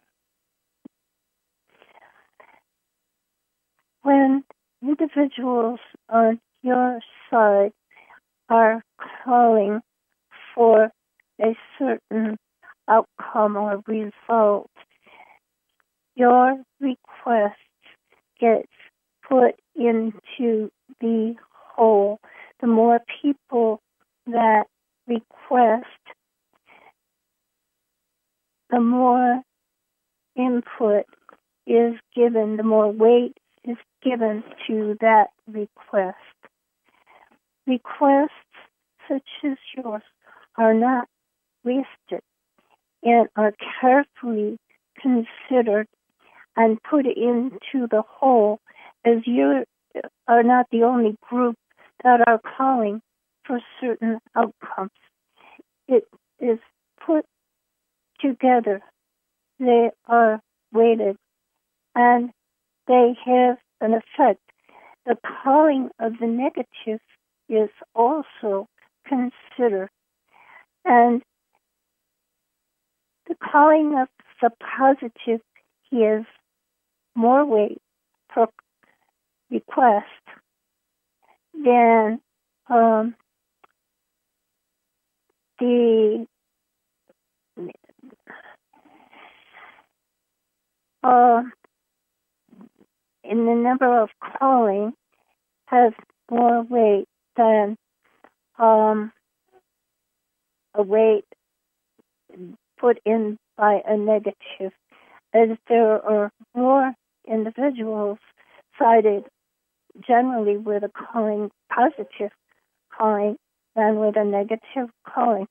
When individuals on your side are calling for a certain outcome or result, your request gets put into the whole. The more people that request, the more input is given, the more weight given to that request. Requests such as yours are not wasted and are carefully considered and put into the whole as you are not the only group that are calling for certain outcomes. It is put together. They are weighted and they have an effect. The calling of the negative is also considered. And the calling of the positive gives more weight per request than um, the uh, in the number of calling has more weight than um, a weight put in by a negative, as there are more individuals cited generally with a calling positive calling than with a negative calling.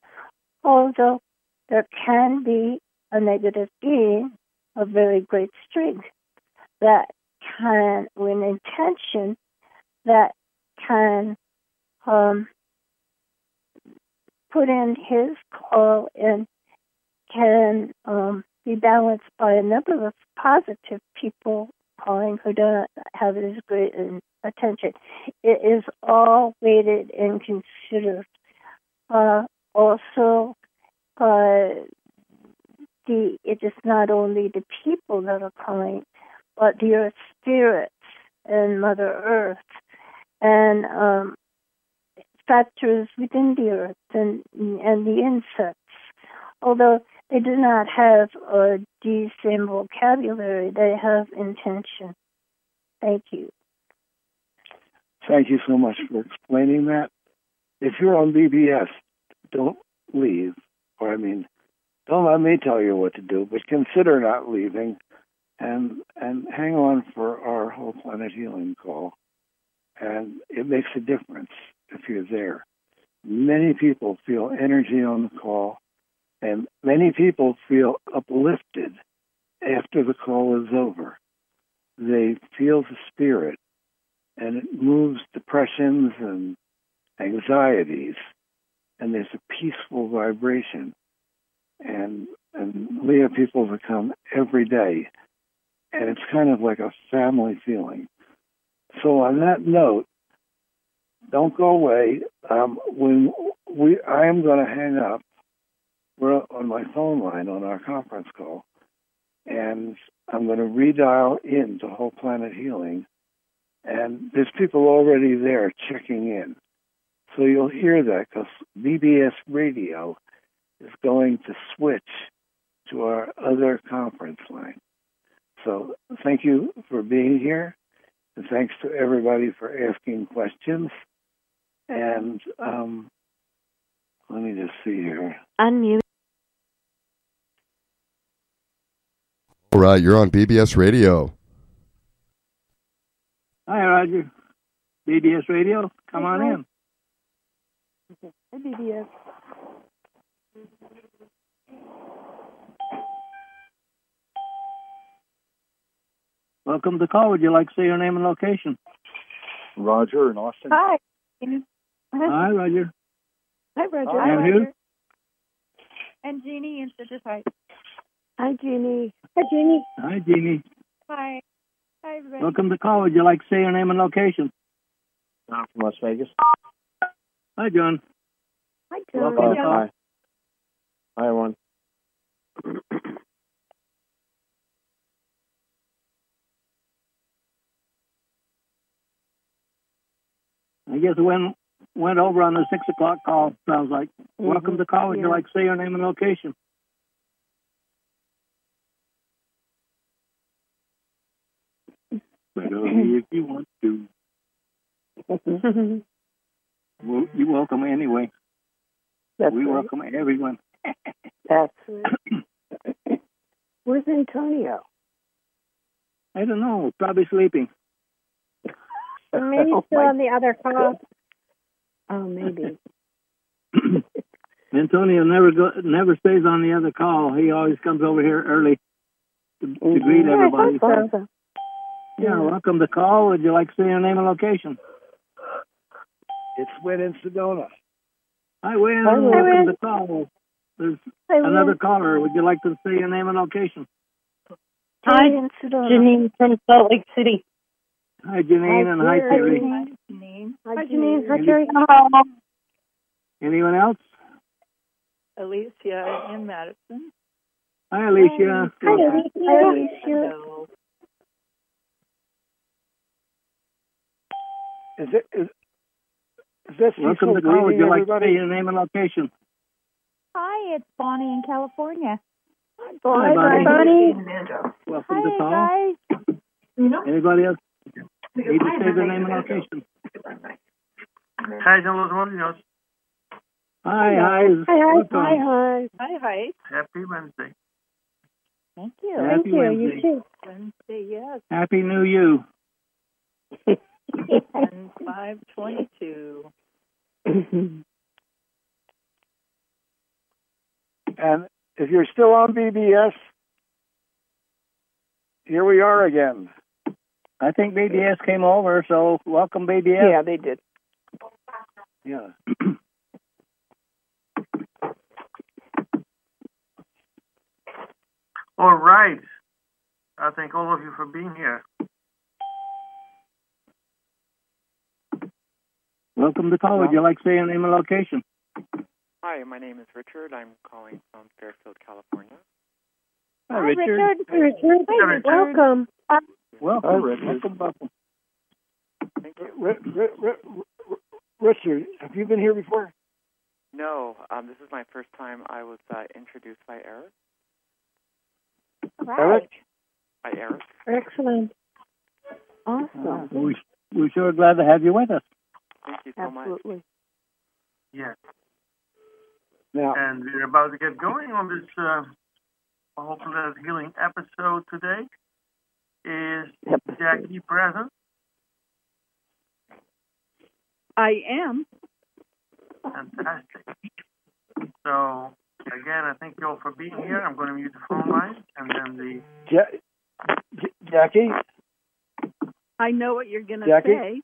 Although there can be a negative being of very great strength that can, with intention, that can um, put in his call and can um, be balanced by a number of positive people calling who don't have as great an attention. It is all weighted and considered. Uh, also, uh, the it is not only the people that are calling, but the earth spirits and Mother Earth and um, factors within the earth and and the insects. Although they do not have a decent vocabulary, they have intention. Thank you. Thank you so much for explaining that. If you're on BBS, don't leave. Or, I mean, don't let me tell you what to do, but consider not leaving and and hang on for our whole planet healing call. And it makes a difference if you're there. Many people feel energy on the call, and many people feel uplifted after the call is over. They feel the spirit, and it moves depressions and anxieties, and there's a peaceful vibration. And and Leah people that come every day and it's kind of like a family feeling. So on that note, don't go away. Um, when we, I am going to hang up. We're on my phone line on our conference call, and I'm going to redial in to Whole Planet Healing, and there's people already there checking in. So you'll hear that because BBS Radio is going to switch to our other conference line. So thank you for being here, and thanks to everybody for asking questions. And um, let me just see here. Unmute. All right, you're on BBS Radio. Hi, Roger. BBS Radio, come on in. Hi, BBS. Welcome to the call. Would you like to say your name and location? Roger in Austin. Hi. Hi, Roger. Hi, Roger. Hi, and who? And Jeannie in Citrus Heights. Hi, Jeannie. Hi, Jeannie. Hi, Jeannie. Hi. Hi, everybody. Welcome to the call. Would you like to say your name and location? John from Las Vegas. Hi, John. Hi, Welcome John. to the call. Hi. Hi, everyone. I guess when went went over on the six o'clock call. Sounds like. Welcome to the call. Would you Yeah. like to say your name and location? But only if you want to. Mm-hmm. Well, you're welcome anyway. That's we right. welcome everyone. That's right. Where's Antonio? I don't know. Probably sleeping. Oh maybe Oh, still on the other call. Oh, maybe. Antonio never go, never stays on the other call. He always comes over here early to, to greet Yeah, I everybody. thought so. Yeah, welcome to call. Would you like to say your name and location? It's Wynn in Sedona. Hi, Wynn. Hi, Wynn. Welcome to the call. There's Hi, Wynn. another caller. Would you like to say your name and location? Hi, Sedona. Janine from Salt Lake City. Hi, Janine, and hi, Terry. Janine. Hi, Janine. Hi, Maybe- Terry. Anyone else? Alicia in Madison. Hi, Alicia. Hi, Welcome. Alicia. Hi, Alicia. Hello. Is it is, is this Welcome to the call. Would you like to say your name and location? Hi, it's Bonnie in California. Hi, Hi, Bonnie. Bonnie. Welcome to the Hi, call. guys. Anybody else? Need to say their name and location. Hi, John Los Molinos. Hi, hi. Hi, hi. Hi, hi. Hi, hi. Happy Wednesday. Thank you. Happy Thank you. Wednesday. You too. Wednesday, yes. Happy New You. And 522. And if you're still on BBS, here we are again. I think BBS came over, so welcome BBS. Yeah, they did. Yeah. All right. I thank all of you for being here. Welcome to the call. Would you like to say your name and location? Hi, my name is Richard. I'm calling from Fairfield, California. Hi, Hi, Richard. Richard. Richard. Hi, Richard. Welcome. Welcome. Hi, Richard. Welcome, welcome. Thank you. Ri- ri- ri- ri- Richard, have you been here before? No, um, this is my first time I was uh, introduced by Eric. Right. Eric? By Eric. Excellent. Awesome. We, we're sure glad to have you with us. Thank you so much. Absolutely. Yes. Now, And we're about to get going on this uh, hopefully healing episode today. Is Jackie present? I am. Fantastic. So again, I thank you all for being here. I'm going to mute the phone line and then the Ja- J- Jackie, I know what you're going to Jackie? say.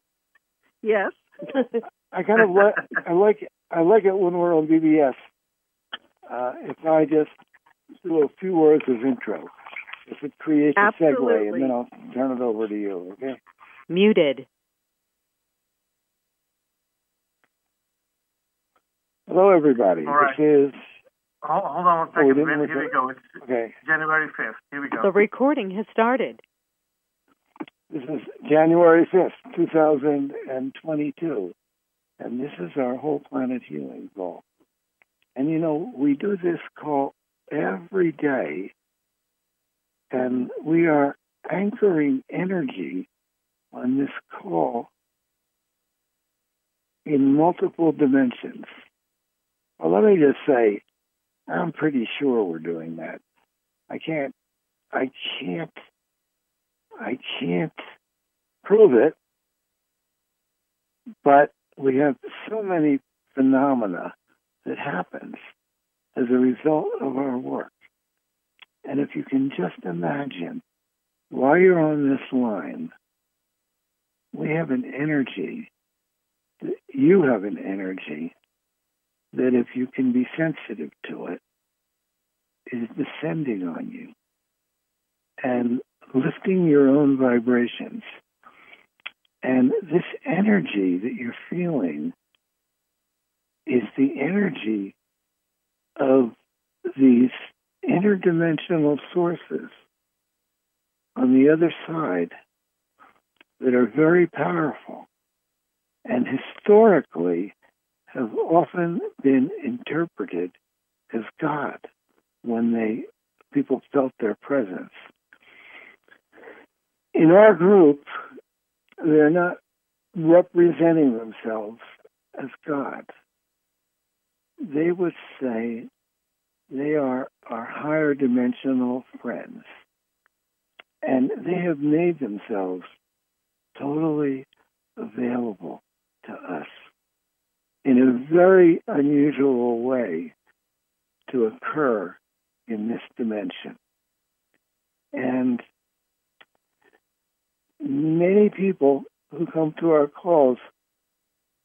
Yes. I kind of like I like I like it when we're on BBS. Uh, if I just do a few words of intro. If it creates a segue, and then I'll turn it over to you. Okay. Muted. Hello, everybody. All right. This is Hold, hold on one Oh, we second. Here we go. It's okay. January 5th. Here we go. The recording has started. This is January fifth, two thousand and twenty-two, and this is our whole planet healing call. And you know, we do this call every day, and we are anchoring energy on this call in multiple dimensions. Well, let me just say, I'm pretty sure we're doing that. I can't, I can't, I can't prove it, but we have so many phenomena that happens as a result of our work. And if you can just imagine, while you're on this line, we have an energy, you have an energy that if you can be sensitive to it, is descending on you and lifting your own vibrations. And this energy that you're feeling is the energy of these interdimensional sources on the other side that are very powerful and historically have often been interpreted as God when they people felt their presence. In our group, they're not representing themselves as God. They would say they are our higher dimensional friends. And they have made themselves totally available to us in a very unusual way to occur in this dimension. And many people who come to our calls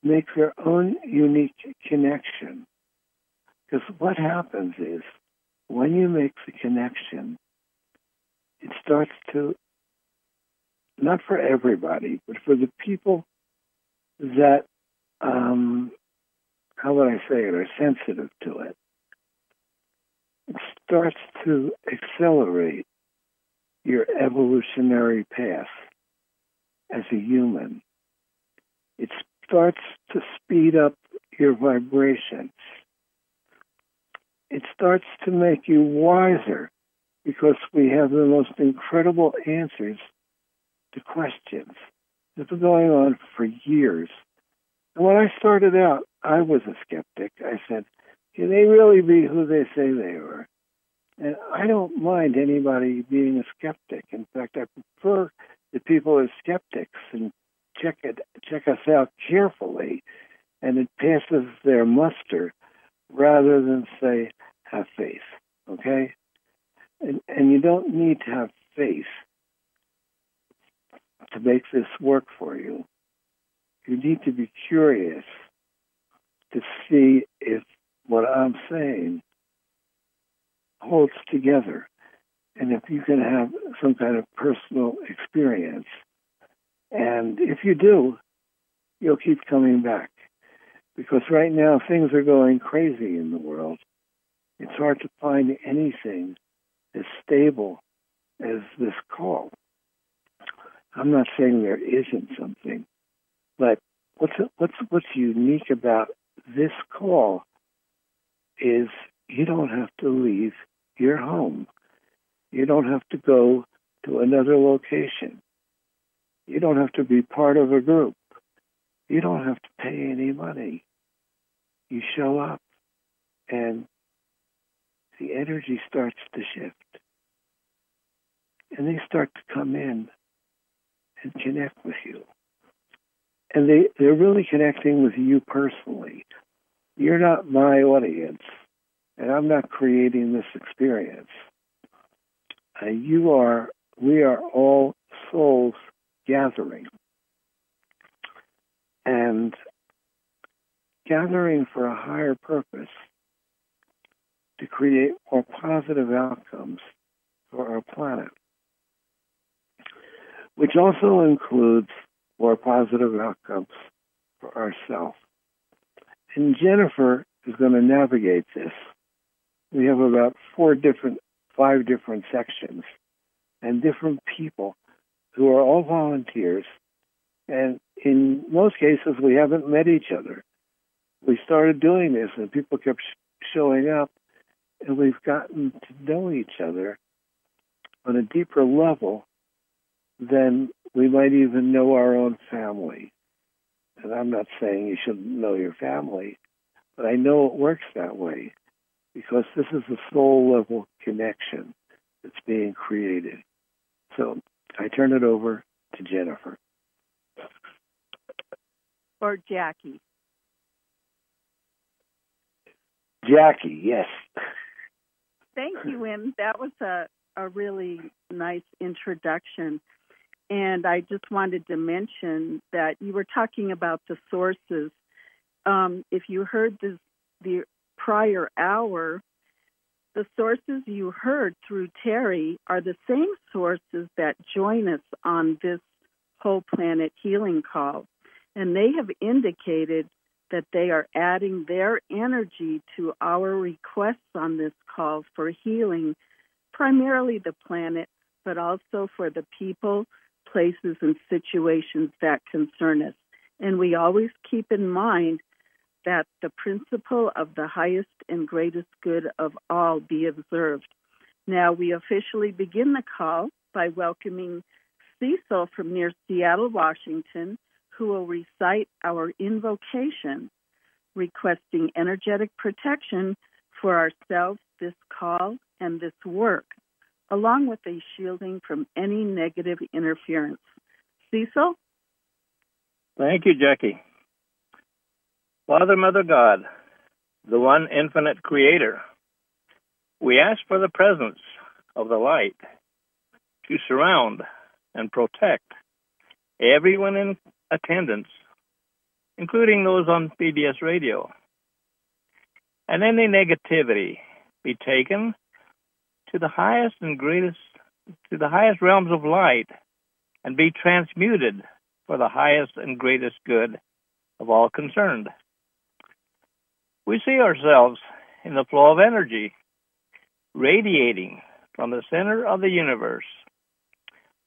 make their own unique connection. Because what happens is when you make the connection, it starts to, not for everybody, but for the people that, um, how would I say it, are sensitive to it, it starts to accelerate your evolutionary path as a human. It starts to speed up your vibrations. It starts to make you wiser because we have the most incredible answers to questions have been going on for years. And when I started out, I was a skeptic. I said, can they really be who they say they are? And I don't mind anybody being a skeptic. In fact, I prefer that people are skeptics and check it check us out carefully and it passes their muster rather than say have faith. Okay? And and you don't need to have faith to make this work for you. You need to be curious to see if what I'm saying holds together and if you can have some kind of personal experience. And if you do, you'll keep coming back. Because right now things are going crazy in the world. It's hard to find anything as stable as this call. I'm not saying there isn't something, but what's what's what's unique about this call is you don't have to leave your home. You don't have to go to another location. You don't have to be part of a group. You don't have to pay any money. You show up and the energy starts to shift. And they start to come in and connect with you. And they, they're really connecting with you personally. You're not my audience, and I'm not creating this experience. Uh, you are, we are all souls gathering. And gathering for a higher purpose to create more positive outcomes for our planet, which also includes more positive outcomes for ourselves. And Jennifer is going to navigate this. We have about four different, five different sections and different people who are all volunteers. And in most cases, we haven't met each other. We started doing this and people kept sh- showing up and we've gotten to know each other on a deeper level than we might even know our own family. And I'm not saying you shouldn't know your family, but I know it works that way because this is a soul level connection that's being created. So I turn it over to Jennifer. Or Jackie. Jackie, yes. Thank you, Wynn. That was a, a really nice introduction. And I just wanted to mention that you were talking about the sources. Um, if you heard this, the prior hour, the sources you heard through Terry are the same sources that join us on this whole planet healing call. And they have indicated that they are adding their energy to our requests on this call for healing, primarily the planet, but also for the people, places, and situations that concern us. And we always keep in mind that the principle of the highest and greatest good of all be observed. Now, we officially begin the call by welcoming Cecil from near Seattle, Washington, who will recite our invocation, requesting energetic protection for ourselves, this call, and this work, along with a shielding from any negative interference. Cecil? Thank you, Jackie. Father, Mother God, the one infinite creator, we ask for the presence of the light to surround and protect everyone in attendance, including those on BBS radio. And any negativity be taken to the highest and greatest, to the highest realms of light and be transmuted for the highest and greatest good of all concerned. We see ourselves in the flow of energy radiating from the center of the universe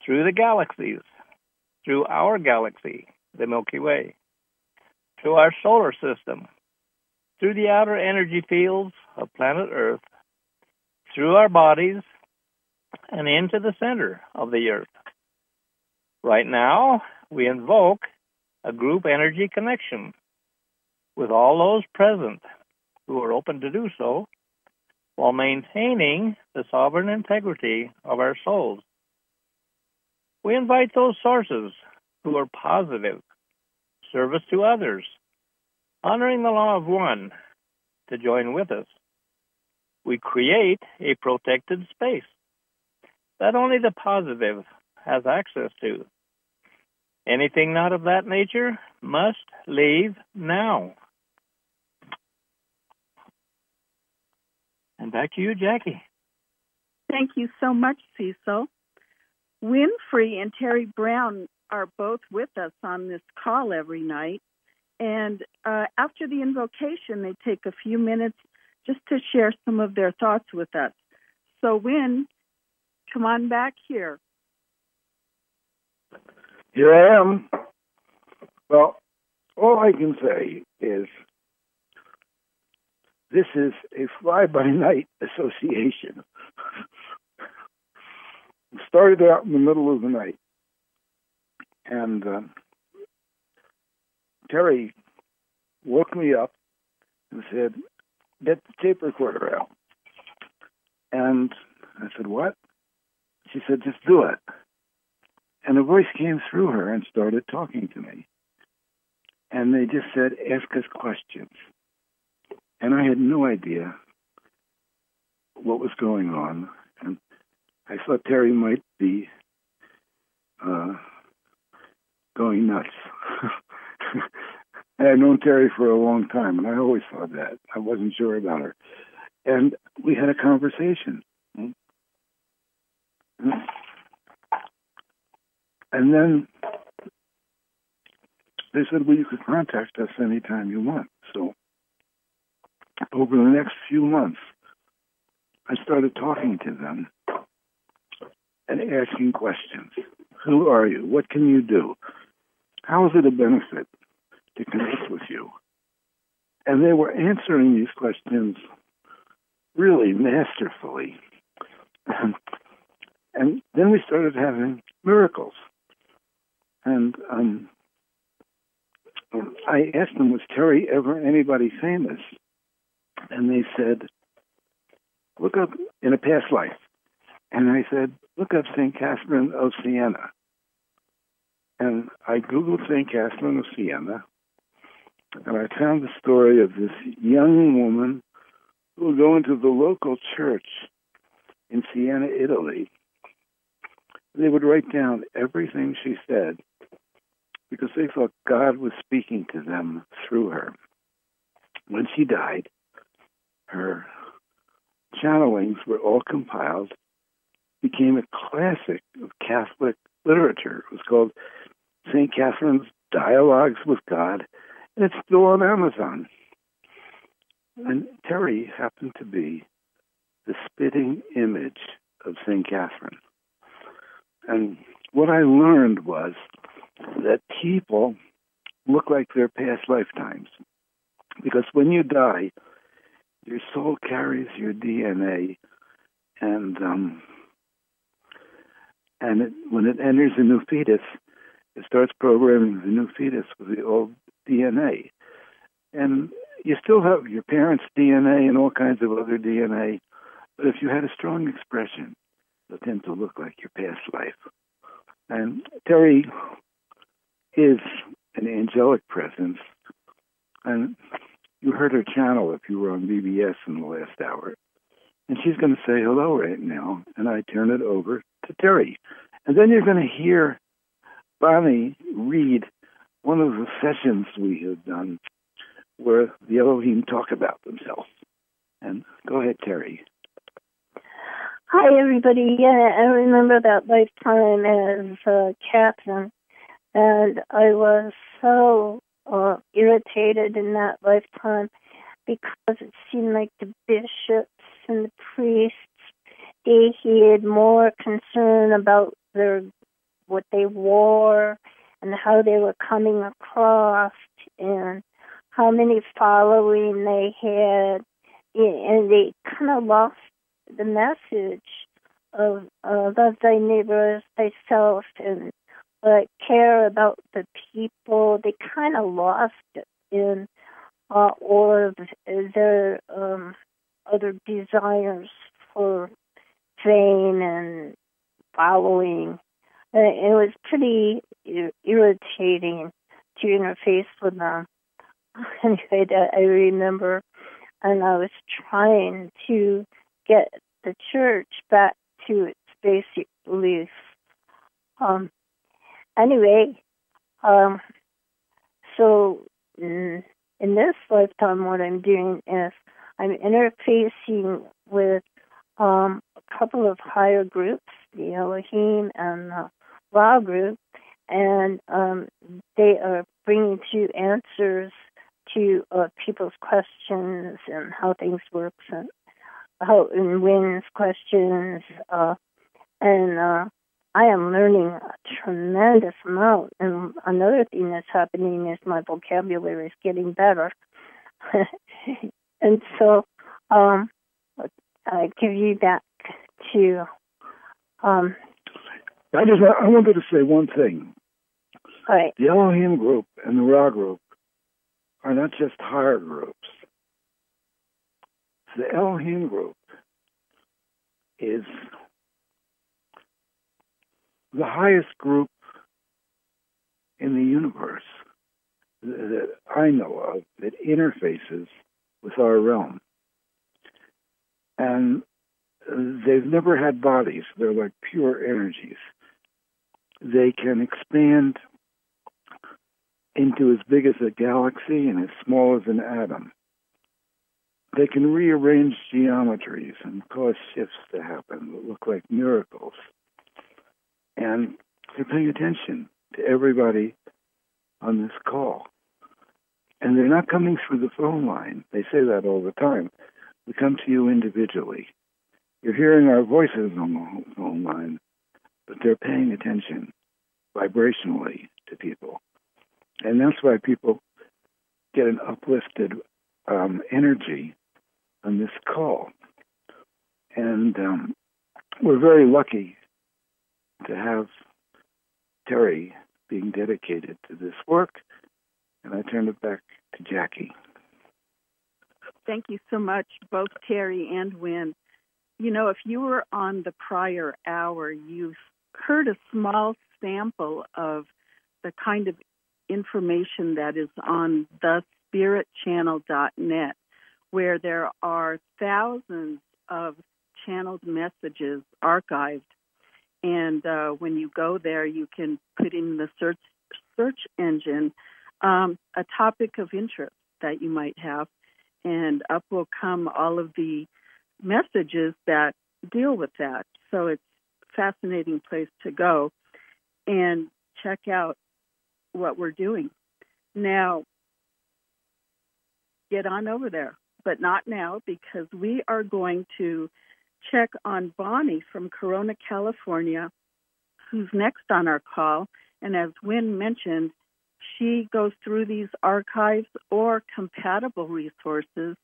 through the galaxies, through our galaxy, the Milky Way, to our solar system, through the outer energy fields of planet Earth, through our bodies, and into the center of the Earth. Right now, we invoke a group energy connection with all those present who are open to do so while maintaining the sovereign integrity of our souls. We invite those sources who are positive, service to others, honoring the law of one, to join with us. We create a protected space that only the positive has access to. Anything not of that nature must leave now. And back to you, Jackie. Thank you so much, Cecil. Wynn Free and Terry Brown are both with us on this call every night. And uh, after the invocation, they take a few minutes just to share some of their thoughts with us. So, Wynn, come on back here. Here I am. Well, all I can say is this is a fly by night association. Started out in the middle of the night. And uh, Terry woke me up and said, Get the tape recorder out. And I said, What? She said, Just do it. And a voice came through her and started talking to me. And they just said, Ask us questions. And I had no idea what was going on. And I thought Terry might be uh, going nuts. I had known Terry for a long time, and I always thought that. I wasn't sure about her. And we had a conversation. And then they said, well, you could contact us anytime you want. So over the next few months, I started talking to them and asking questions. Who are you? What can you do? How is it a benefit to connect with you? And they were answering these questions really masterfully. and then we started having miracles. And um, I asked them, was Terry ever anybody famous? And they said, look up in a past life. And I said, look up St. Catherine of Siena. And I Googled St. Catherine of Siena, and I found the story of this young woman who would go into the local church in Siena, Italy. They would write down everything she said because they thought God was speaking to them through her. When she died, her channelings were all compiled, became a classic of Catholic literature. It was called St. Catherine's Dialogues with God, and it's still on Amazon. And Terry happened to be the spitting image of St. Catherine. And what I learned was that people look like their past lifetimes. Because when you die, your soul carries your DNA, and um, and it, when it enters a new fetus, it starts programming the new fetus with the old DNA, and you still have your parents' DNA and all kinds of other DNA, but if you had a strong expression, it'll tend to look like your past life. And Terry is an angelic presence, and you heard her channel if you were on BBS in the last hour. And she's going to say hello right now, and I turn it over to Terry. And then you're going to hear Bonnie read one of the sessions we have done where the Elohim talk about themselves. And go ahead, Terry. Hi, everybody. Yeah, I remember that lifetime as uh, Catherine, and I was so uh, irritated in that lifetime because it seemed like the bishops and the priests they had more concern about their what they wore and how they were coming across and how many following they had and they kind of lost the message of uh, love thy neighbor as thyself and uh, care about the people. They kind of lost it in uh, all of their um, other desires for fame and following. It was pretty irritating to interface with them. Anyway, I remember, and I was trying to get the church back to its basic beliefs. Um, anyway, um, so in, in this lifetime, what I'm doing is I'm interfacing with um, a couple of higher groups, the Elohim and the Ra group, and um, they are bringing to answers to uh, people's questions and how things work and how and Wynn's questions. Uh, and uh, I am learning a tremendous amount. And another thing that's happening is my vocabulary is getting better. and so um, I give you back to. Um, I just I wanted to say one thing. All right. The Elohim group and the Ra group are not just higher groups. The Elohim group is the highest group in the universe that I know of that interfaces with our realm. And they've never had bodies, they're like pure energies. They can expand into as big as a galaxy and as small as an atom. They can rearrange geometries and cause shifts to happen that look like miracles. and they're paying attention to everybody on this call. And they're not coming through the phone line. They say that all the time. We come to you individually. You're hearing our voices on the phone line, but they're paying attention vibrationally to people. And that's why people get an uplifted um, energy on this call. And um, we're very lucky to have Terry being dedicated to this work. And I turn it back to Jackie. Thank you so much, both Terry and Wynn. You know, if you were on the prior hour, you've heard a small sample of the kind of information that is on thespiritchannel.net, where there are thousands of channeled messages archived. And uh, when you go there, you can put in the search search engine um, a topic of interest that you might have, and up will come all of the messages that deal with that. So it's fascinating place to go and check out what we're doing. Now, get on over there, but not now because we are going to check on Bonnie from Corona, California, who's next on our call. And as Wynn mentioned, she goes through these archives or compatible resources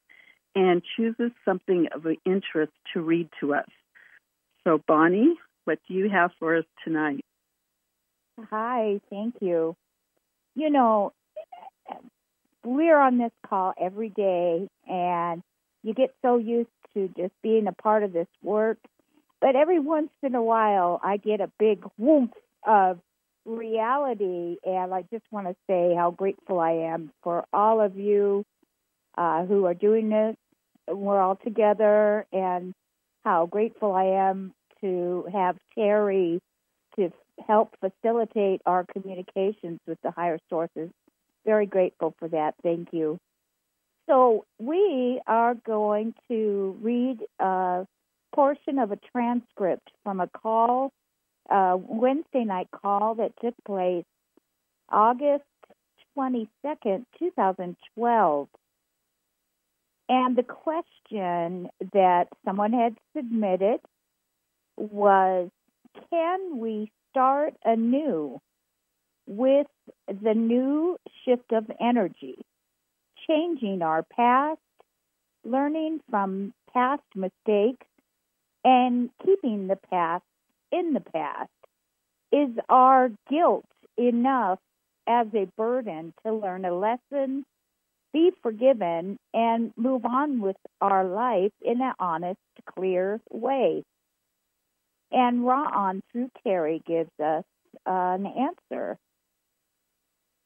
and chooses something of interest to read to us. So, Bonnie, what do you have for us tonight? Hi, thank you. You know, we're on this call every day, and you get so used to just being a part of this work. But every once in a while, I get a big whoomp of reality, and I just want to say how grateful I am for all of you uh, who are doing this. We're all together, and how grateful I am to have Terry to help facilitate our communications with the higher sources. Very grateful for that. Thank you. So, we are going to read a portion of a transcript from a call uh, Wednesday night call that took place August 22nd, 2012. And the question that someone had submitted was Can we start anew with the new shift of energy, changing our past, learning from past mistakes, and keeping the past in the past? Is our guilt enough as a burden to learn a lesson, be forgiven, and move on with our life in an honest, clear way? And Ra-On through Terry gives us an answer.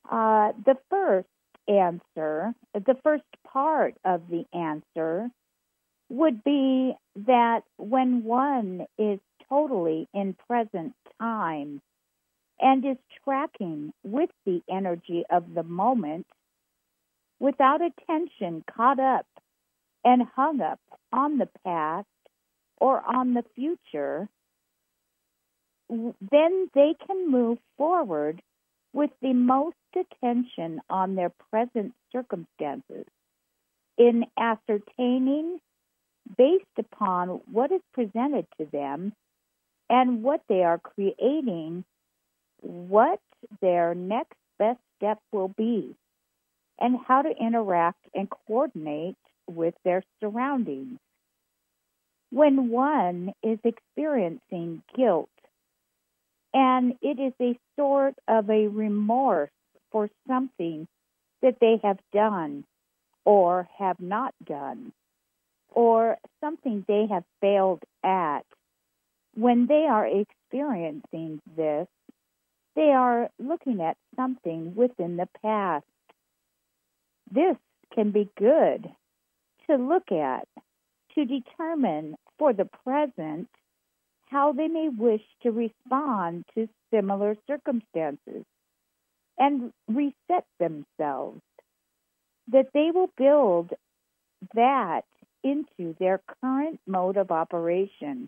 Uh, the first answer, the first part of the answer would be that when one is totally in present time and is tracking with the energy of the moment without attention caught up and hung up on the past or on the future, then they can move forward with the most attention on their present circumstances in ascertaining based upon what is presented to them and what they are creating, what their next best step will be, and how to interact and coordinate with their surroundings. When one is experiencing guilt, and it is a sort of a remorse for something that they have done or have not done, or something they have failed at, when they are experiencing this, they are looking at something within the past. This can be good to look at to determine for the present how they may wish to respond to similar circumstances and reset themselves, that they will build that into their current mode of operation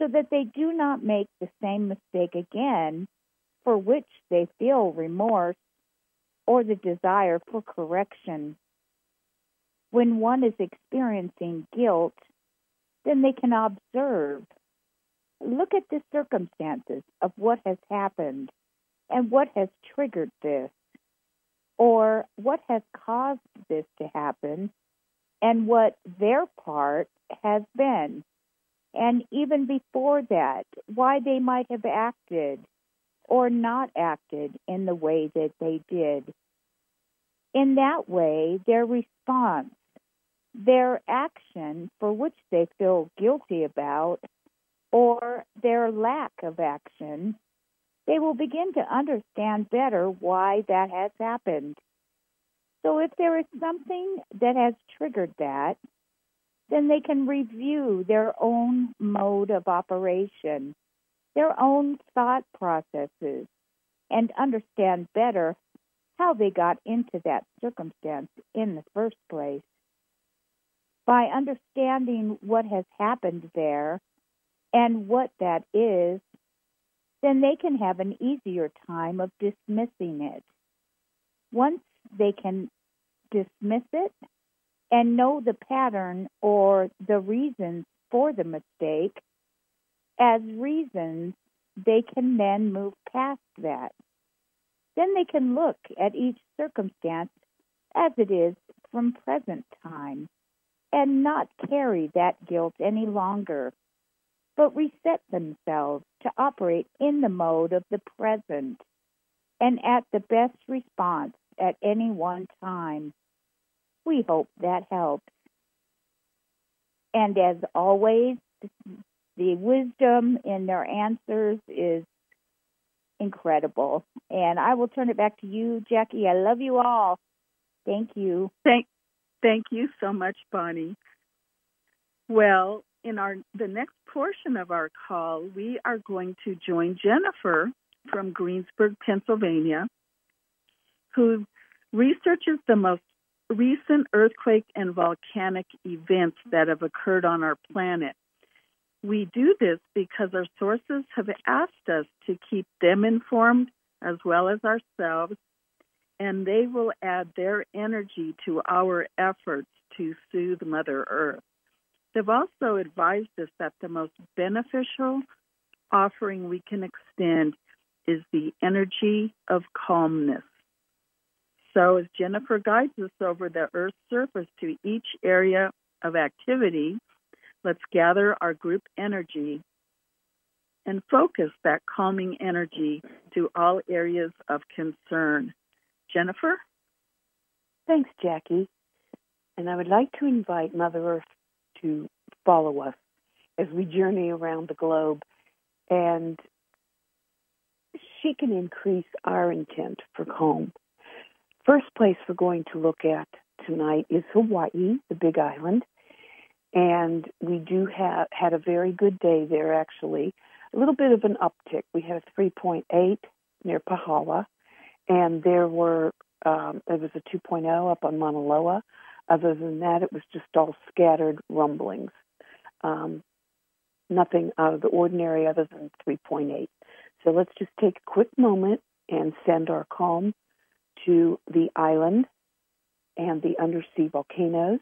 so that they do not make the same mistake again for which they feel remorse or the desire for correction. When one is experiencing guilt, then they can observe. Look at the circumstances of what has happened and what has triggered this, or what has caused this to happen, and what their part has been. And even before that, why they might have acted or not acted in the way that they did. In that way, their response, their action for which they feel guilty about, or their lack of action, they will begin to understand better why that has happened. So if there is something that has triggered that, then they can review their own mode of operation, their own thought processes, and understand better how they got into that circumstance in the first place. By understanding what has happened there and what that is, then they can have an easier time of dismissing it. Once they can dismiss it and know the pattern or the reasons for the mistake as reasons, they can then move past that. Then they can look at each circumstance as it is from present time and not carry that guilt any longer, but reset themselves to operate in the mode of the present and at the best response at any one time. We hope that helps. And as always, the wisdom in their answers is incredible. And I will turn it back to you, Jackie. I love you all. Thank you. Thank, thank you so much, Bonnie. Well, in our the next portion of our call, we are going to join Jennifer from Greensburg, Pennsylvania, who researches the most recent earthquake and volcanic events that have occurred on our planet. We do this because our sources have asked us to keep them informed as well as ourselves, and they will add their energy to our efforts to soothe Mother Earth. They've also advised us that the most beneficial offering we can extend is the energy of calmness. So, as Jennifer guides us over the Earth's surface to each area of activity, let's gather our group energy and focus that calming energy to all areas of concern. Jennifer? Thanks, Jackie. And I would like to invite Mother Earth to follow us as we journey around the globe. And she can increase our intent for calm. First place we're going to look at tonight is Hawaii, the Big Island. And we do have had a very good day there actually. A little bit of an uptick. We had a 3.8 near Pahala, and there were um, there was a 2.0 up on Mauna Loa. Other than that, it was just all scattered rumblings. Um, nothing out of the ordinary other than 3.8. So let's just take a quick moment and send our calm to the island and the undersea volcanoes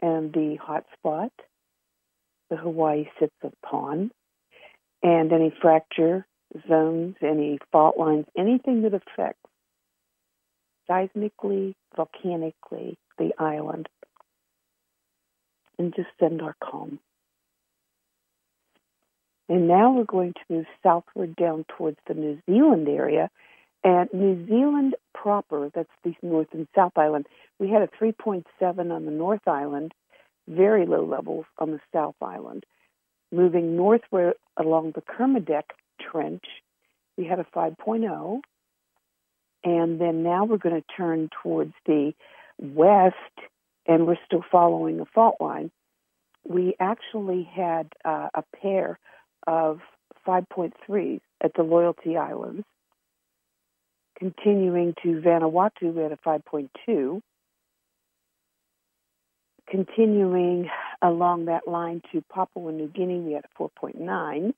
and the hot spot the Hawaii sits upon, and any fracture zones, any fault lines, anything that affects seismically, volcanically the island, and just send our calm. And now we're going to move southward down towards the New Zealand area. And New Zealand proper, that's the North and South Island, we had a 3.7 on the North Island, very low levels on the South Island. Moving northward along the Kermadec Trench, we had a 5.0. And then now we're going to turn towards the west, and we're still following a fault line. We actually had uh, a pair of 5.3s at the Loyalty Islands. Continuing to Vanuatu, we had a 5.2. Continuing along that line to Papua New Guinea, we had a 4.9.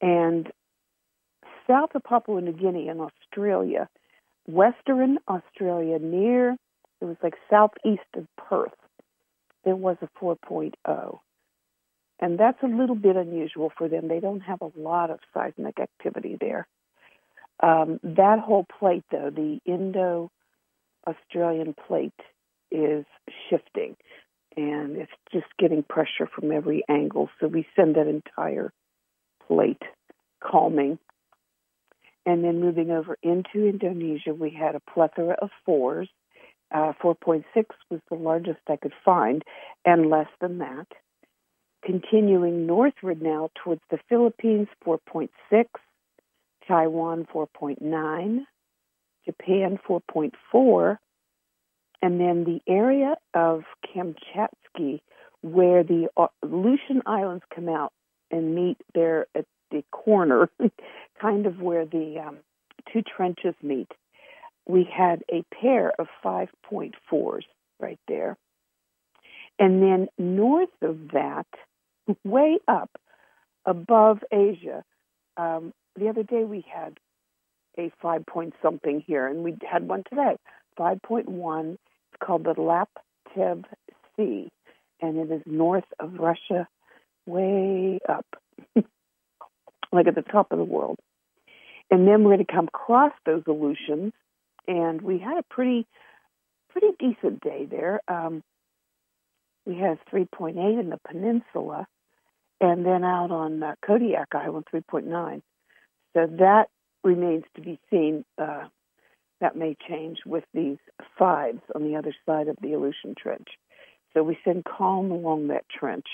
And south of Papua New Guinea in Australia, Western Australia, near, it was like southeast of Perth, there was a 4.0. And that's a little bit unusual for them. They don't have a lot of seismic activity there. Um, that whole plate, though, the Indo Australian plate, is shifting and it's just getting pressure from every angle. So we send that entire plate calming. And then moving over into Indonesia, we had a plethora of fours. Uh, 4.6 was the largest I could find, and less than that. Continuing northward now towards the Philippines, 4.6, Taiwan, 4.9, Japan, 4.4, and then the area of Kamchatsky, where the uh, Aleutian Islands come out and meet there at the corner, kind of where the um, two trenches meet, we had a pair of 5.4s right there. And then north of that, way up above Asia, um, the other day we had a five point something here, and we had one today, 5.1. It's called the Laptev Sea, and it is north of Russia, way up, like at the top of the world. And then we're going to come across those Aleutians, and we had a pretty, pretty decent day there. Um, we had 3.8 in the peninsula, and then out on uh, Kodiak Island, 3.9. So that remains to be seen. Uh, that may change with these fives on the other side of the Aleutian Trench. So we send calm along that trench.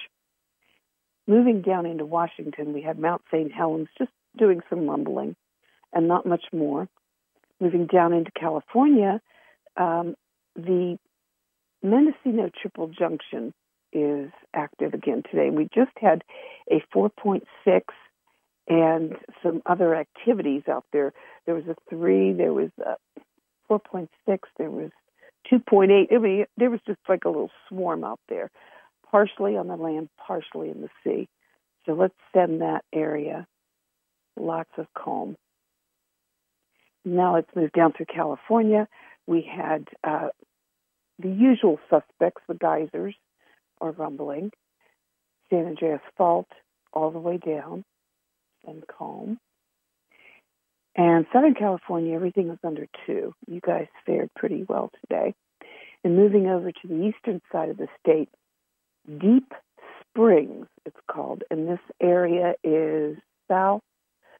Moving down into Washington, we had Mount St. Helens just doing some rumbling and not much more. Moving down into California, um, the Mendocino Triple Junction is active again today. We just had a 4.6 and some other activities out there. There was a three, there was a 4.6, there was 2.8. I mean, there was just like a little swarm out there, partially on the land, partially in the sea. So let's send that area lots of calm. Now let's move down through California. We had uh, the usual suspects, the geysers are rumbling. San Andreas Fault all the way down and calm. And Southern California, everything was under two. You guys fared pretty well today. And moving over to the eastern side of the state, Deep Springs, it's called, and this area is south,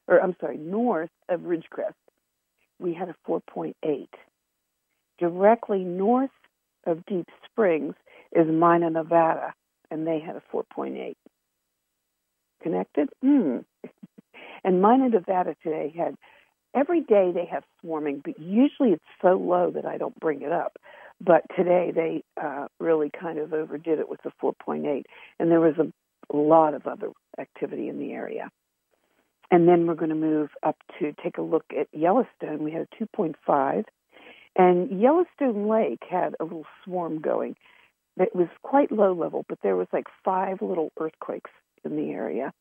or I'm sorry, north of Ridgecrest. We had a 4.8. Directly north of Deep Springs is Mina, Nevada, and they had a 4.8. Connected? Hmm. and Mina, Nevada today had every day they have swarming, but usually it's so low that I don't bring it up. But today they uh, really kind of overdid it with the 4.8, and there was a, lot of other activity in the area. And then we're going to move up to take a look at Yellowstone. We had a 2.5, and Yellowstone Lake had a little swarm going. It was quite low level, but there was like five little earthquakes in the area.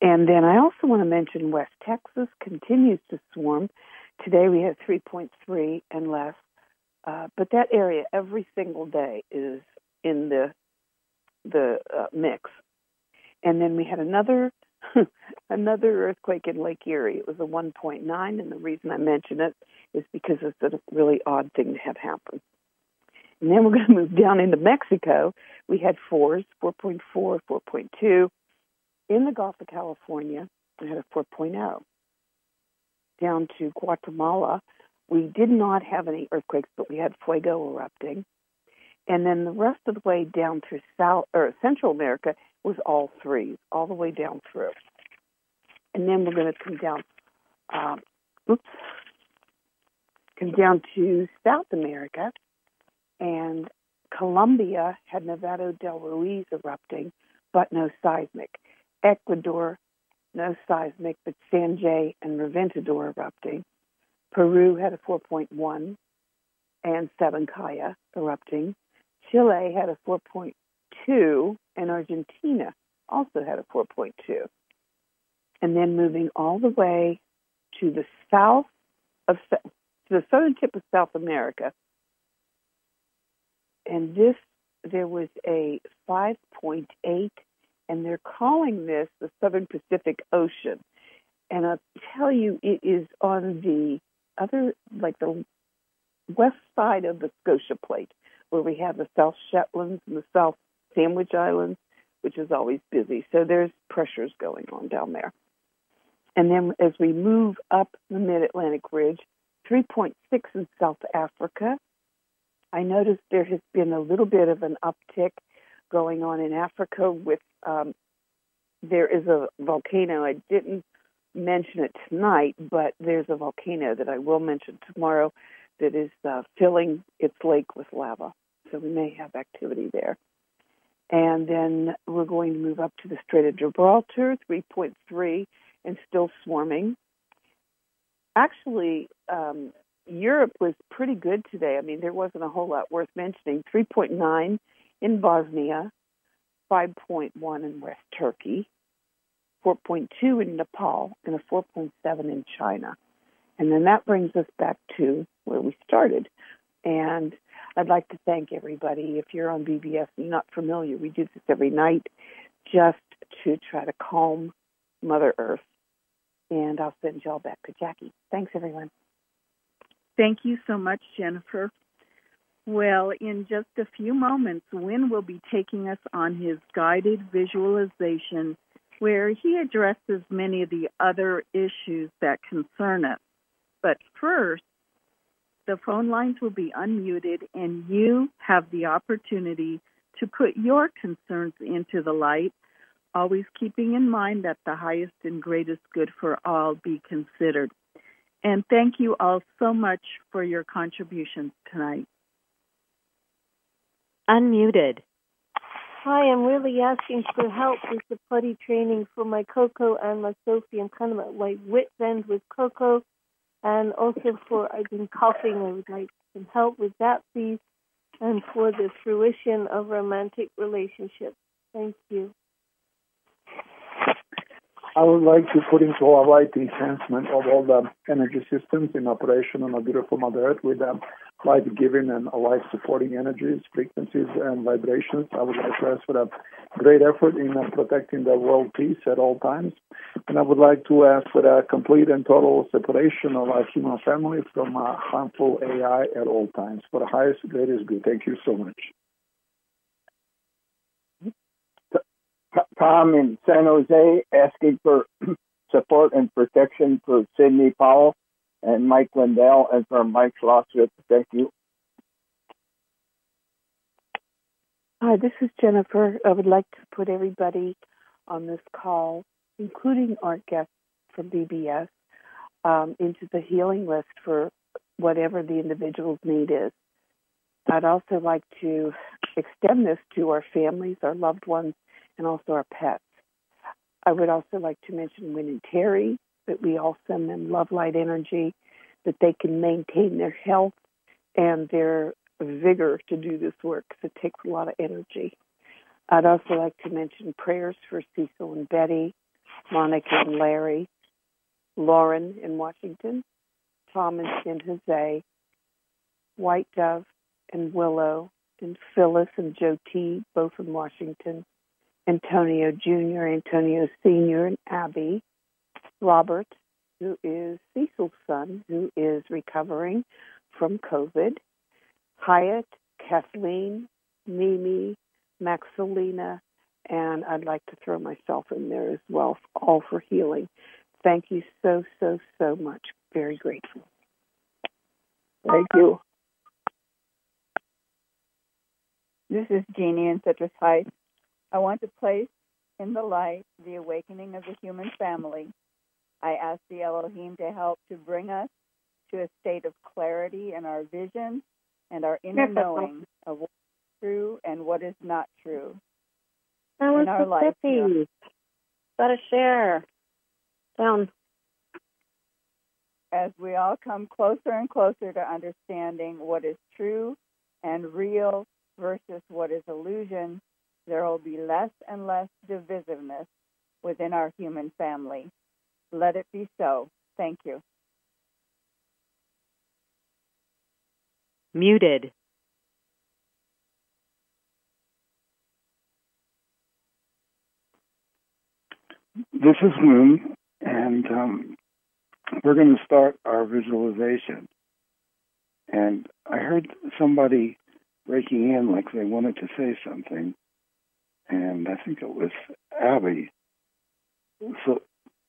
And then I also want to mention West Texas continues to swarm. Today we had 3.3 and less, uh, but that area every single day is in the the uh, mix. And then we had another another earthquake in Lake Erie. It was a 1.9, and the reason I mention it is because it's a really odd thing to have happen. And then we're going to move down into Mexico. We had fours, 4.4, 4.2. In the Gulf of California, we had a 4.0. Down to Guatemala, we did not have any earthquakes, but we had fuego erupting. And then the rest of the way down through South or Central America was all threes, all the way down through. And then we're going to come down, um, oops, come down to South America, and Colombia had Nevado del Ruiz erupting, but no seismic. Ecuador, no seismic, but Sangay and Reventador erupting. Peru had a 4.1 and Sabancaya erupting. Chile had a 4.2, and Argentina also had a 4.2. And then moving all the way to the south of to the southern tip of South America, and this there was a 5.8, and they're calling this the Southern Pacific Ocean. And I'll tell you, it is on the other, like the west side of the Scotia Plate, where we have the South Shetlands and the South Sandwich Islands, which is always busy. So there's pressures going on down there. And then as we move up the Mid Atlantic Ridge, 3.6 in South Africa. I noticed there has been a little bit of an uptick going on in Africa with um, there is a volcano. I didn't mention it tonight, but there's a volcano that I will mention tomorrow that is uh, filling its lake with lava. So we may have activity there. And then we're going to move up to the Strait of Gibraltar, 3.3, and still swarming. Actually, um, Europe was pretty good today. I mean, there wasn't a whole lot worth mentioning. 3.9 in Bosnia, 5.1 in West Turkey, 4.2 in Nepal, and a 4.7 in China. And then that brings us back to where we started. And I'd like to thank everybody. If you're on BBS and you're not familiar, we do this every night just to try to calm Mother Earth. And I'll send y'all back to Jackie. Thanks, everyone. Thank you so much, Jennifer. Well, in just a few moments, Wynn will be taking us on his guided visualization where he addresses many of the other issues that concern us. But first, the phone lines will be unmuted, and you have the opportunity to put your concerns into the light, always keeping in mind that the highest and greatest good for all be considered. And thank you all so much for your contributions tonight. Unmuted. Hi, I'm really asking for help with the putty training for my Coco and my Sophie. I'm kind of at my wit's end with Coco, and also for I've been coughing. I would like some help with that, please, and for the fruition of romantic relationships. Thank you. I would like to put into our light the enhancement of all the energy systems in operation on a beautiful Mother Earth with um, life giving and life supporting energies, frequencies, and vibrations. I would like to ask for a great effort in uh, protecting the world peace at all times. And I would like to ask for a complete and total separation of our human family from uh, harmful AI at all times for the highest, greatest good. Thank you so much. Tom in San Jose asking for support and protection for Sidney Powell and Mike Lindell and for Mike Schlosser. Thank you. Hi, this is Jennifer. I would like to put everybody on this call, including our guests from BBS, um, into the healing list for whatever the individual's need is. I'd also like to extend this to our families, our loved ones, and also our pets. I would also like to mention Wynn and Terry, that we all send them love, light, energy, that they can maintain their health and their vigor to do this work because it takes a lot of energy. I'd also like to mention prayers for Cecil and Betty, Monica and Larry, Lauren in Washington, Tom in San Jose, White Dove and Willow, and Phyllis and Joe T, both in Washington, Antonio Jr., Antonio Sr., and Abby, Robert, who is Cecil's son, who is recovering from COVID, Hyatt, Kathleen, Mimi, Maxilina, and I'd like to throw myself in there as well, all for healing. Thank you so, so, so much. Very grateful. Thank you. This is Jeannie in Citrus Heights. I want to place in the light the awakening of the human family. I ask the Elohim to help to bring us to a state of clarity in our vision and our inner knowing of what is true and what is not true That was in our life. Mississippi. Gotta share. Down. As we all come closer and closer to understanding what is true and real versus what is illusion, there will be less and less divisiveness within our human family. Let it be so. Thank you. Muted. This is Moon, and um, we're going to start our visualization. And I heard somebody breaking in like they wanted to say something, and I think it was Abby. So,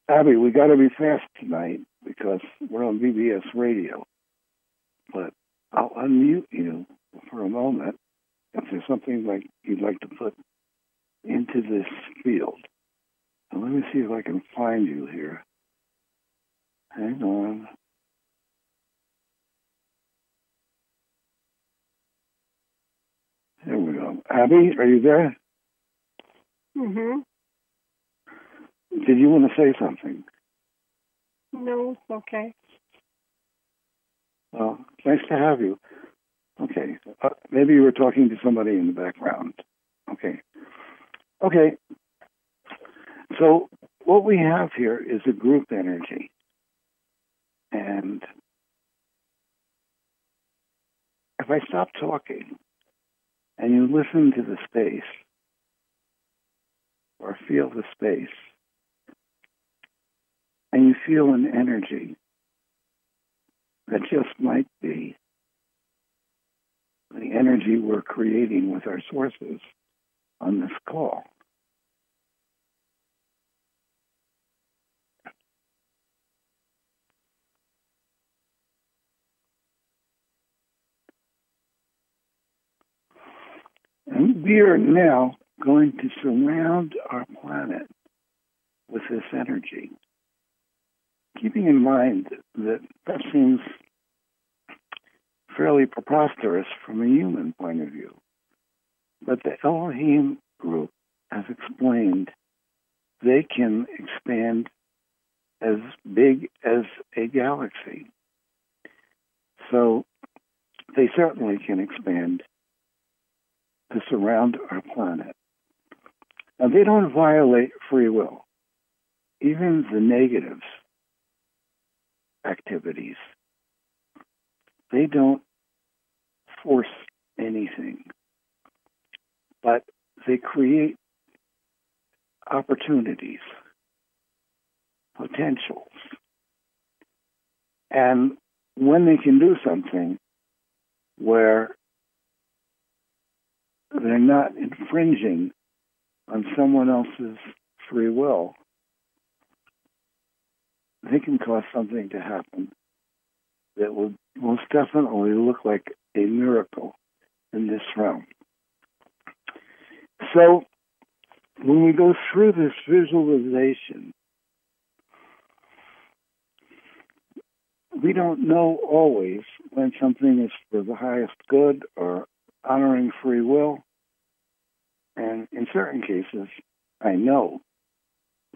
Abby, we got to be fast tonight because we're on BBS radio. But I'll unmute you for a moment if there's something like you'd like to put into this field. And let me see if I can find you here. Hang on. There we go. Abby, are you there? Mhm. Did you want to say something? No, it's okay. Well, nice to have you. Okay. Uh, maybe you were talking to somebody in the background. Okay. Okay. So, what we have here is a group energy. And if I stop talking and you listen to the space or feel the space and you feel an energy that just might be the energy we're creating with our sources on this call. And we are now going to surround our planet with this energy. Keeping in mind that that seems fairly preposterous from a human point of view. But the Elohim group has explained they can expand as big as a galaxy. So they certainly can expand to surround our planet. Now, they don't violate free will. Even the negatives activities, they don't force anything, but they create opportunities, potentials. And when they can do something where they're not infringing on someone else's free will, they can cause something to happen that will most definitely look like a miracle in this realm. So, when we go through this visualization, we don't know always when something is for the highest good or honoring free will. And in certain cases, I know,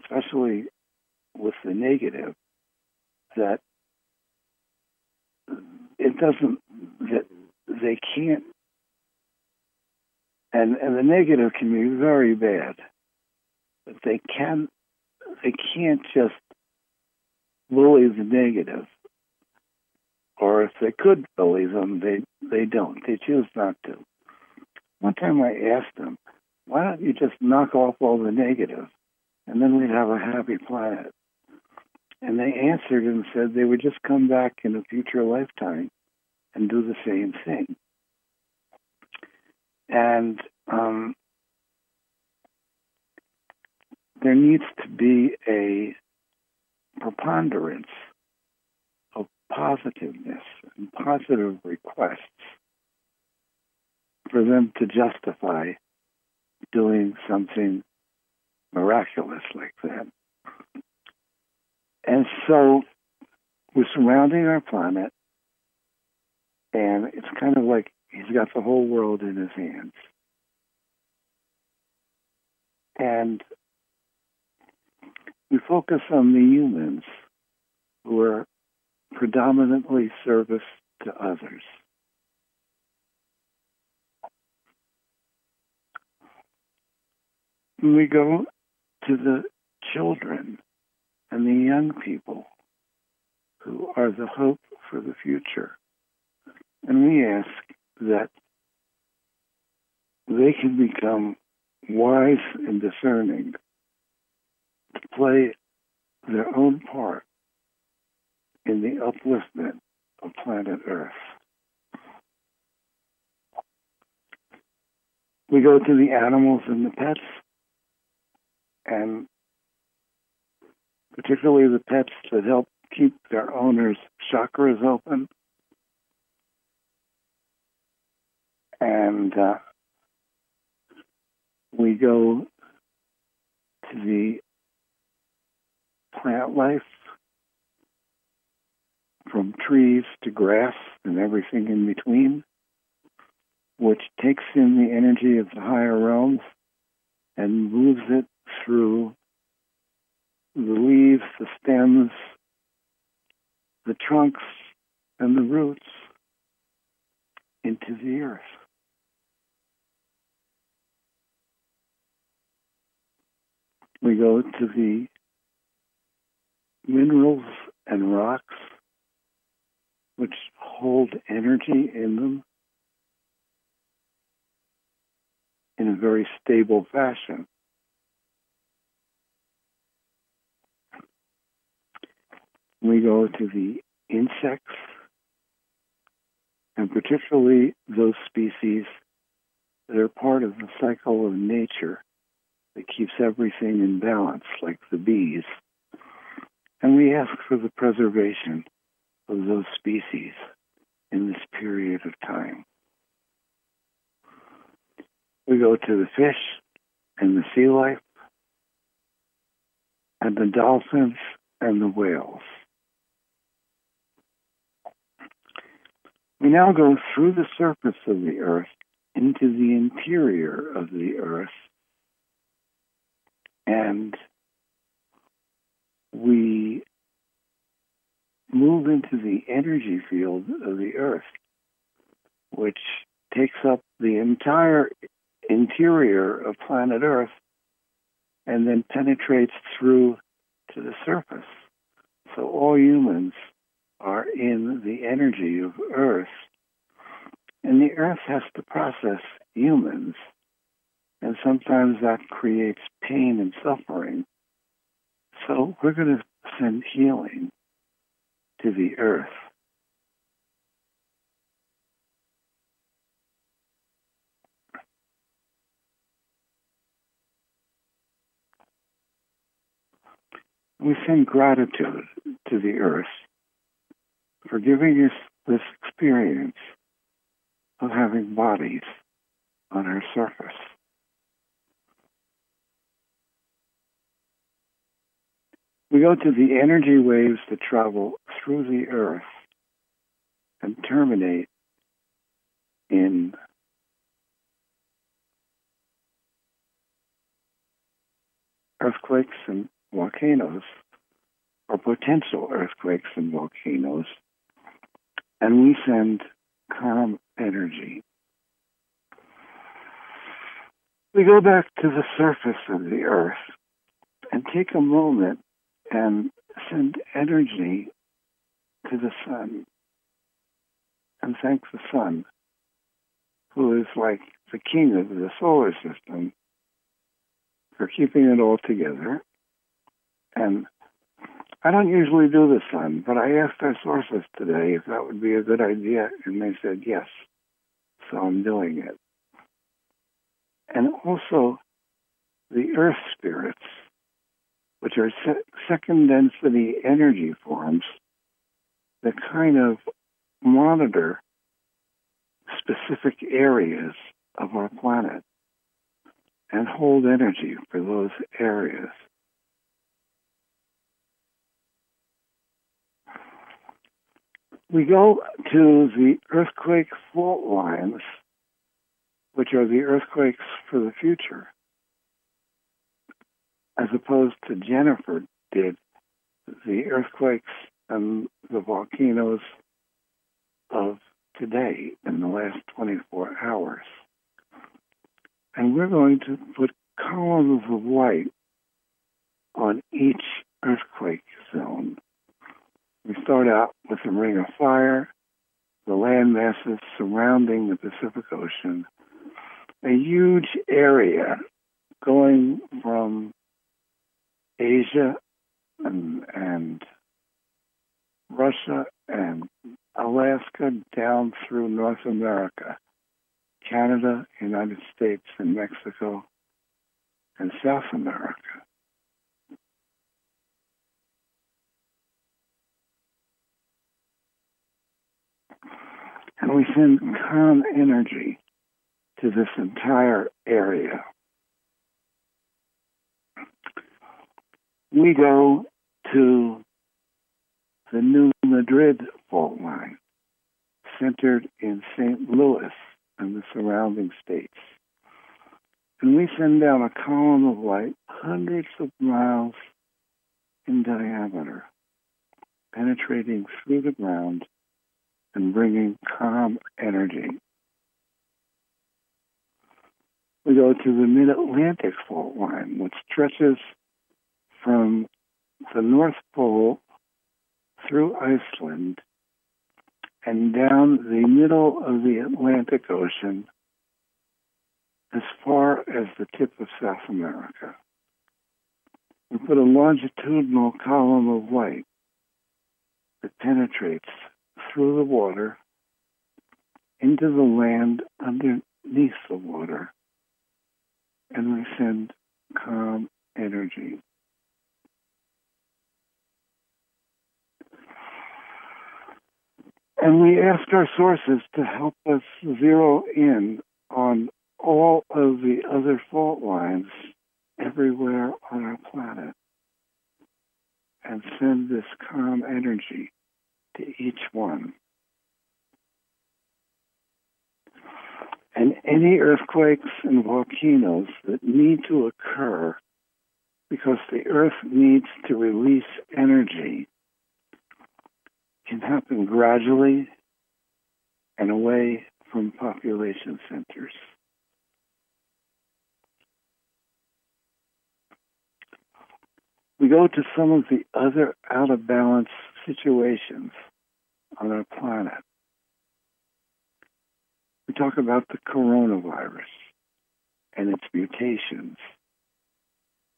especially with the negative, that it doesn't, that they can't, and, and the negative can be very bad, but they can, they can't just bully the negative or if they could bully them, they they don't. They choose not to. One time I asked them, "Why don't you just knock off all the negative, and then we'd have a happy planet?" And they answered and said they would just come back in a future lifetime and do the same thing. And um, there needs to be a preponderance of positiveness and positive requests for them to justify doing something miraculous like that. And so we're surrounding our planet, and it's kind of like he's got the whole world in his hands. And we focus on the humans who are predominantly service to others. We go to the children and the young people who are the hope for the future. And we ask that they can become wise and discerning to play their own part in the upliftment of planet Earth. We go to the animals and the pets, and particularly the pets that help keep their owners' chakras open. And uh, we go to the plant life from trees to grass and everything in between, which takes in the energy of the higher realms and moves it through the leaves, the stems, the trunks, and the roots into the earth. We go to the minerals and rocks which hold energy in them in a very stable fashion. We go to the insects, and particularly those species that are part of the cycle of nature that keeps everything in balance, like the bees. And we ask for the preservation of those species in this period of time. We go to the fish and the sea life, and the dolphins and the whales. We now go through the surface of the earth into the interior of the earth, and we move into the energy field of the earth, which takes up the entire interior of planet Earth and then penetrates through to the surface. So all humans are in the energy of Earth. And the Earth has to process humans. And sometimes that creates pain and suffering. So we're going to send healing to the Earth. We send gratitude to the earth for giving us this experience of having bodies on our surface. We go to the energy waves that travel through the earth and terminate in earthquakes and volcanoes, or potential earthquakes and volcanoes, and we send calm energy. We go back to the surface of the earth and take a moment and send energy to the sun and thank the sun, who is like the king of the solar system, for keeping it all together. And I don't usually do this, sun, but I asked our sources today if that would be a good idea, and they said yes. So I'm doing it. And also the earth spirits, which are se- second density energy forms that kind of monitor specific areas of our planet and hold energy for those areas. We go to the earthquake fault lines, which are the earthquakes for the future, as opposed to Jennifer did the earthquakes and the volcanoes of today in the last 24 hours. And we're going to put columns of light on each earthquake zone. We start out with the ring of fire, the land masses surrounding the Pacific Ocean, a huge area going from Asia and, and Russia and Alaska down through North America, Canada, United States, and Mexico, and South America. And we send calm energy to this entire area. We go to the New Madrid fault line, centered in St. Louis and the surrounding states. And we send down a column of light hundreds of miles in diameter, penetrating through the ground and bringing calm energy. We go to the Mid Atlantic fault line, which stretches from the North Pole through Iceland and down the middle of the Atlantic Ocean as far as the tip of South America. We put a longitudinal column of light that penetrates through the water into the land underneath the water, and we send calm energy. And we ask our sources to help us zero in on all of the other fault lines everywhere on our planet and send this calm energy to each one. And any earthquakes and volcanoes that need to occur because the earth needs to release energy can happen gradually and away from population centers. We go to some of the other out of balance situations on our planet. We talk about the coronavirus and its mutations.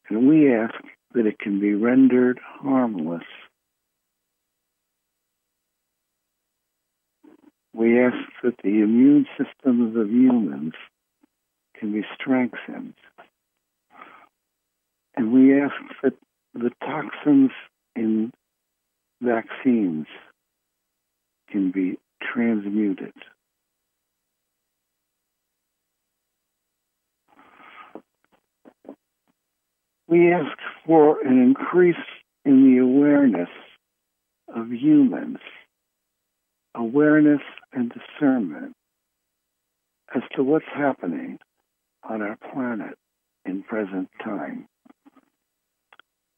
And we ask that it can be rendered harmless. We ask that the immune systems of humans can be strengthened. And we ask that the toxins in vaccines can be transmuted. We ask for an increase in the awareness of humans, awareness and discernment as to what's happening on our planet in present time.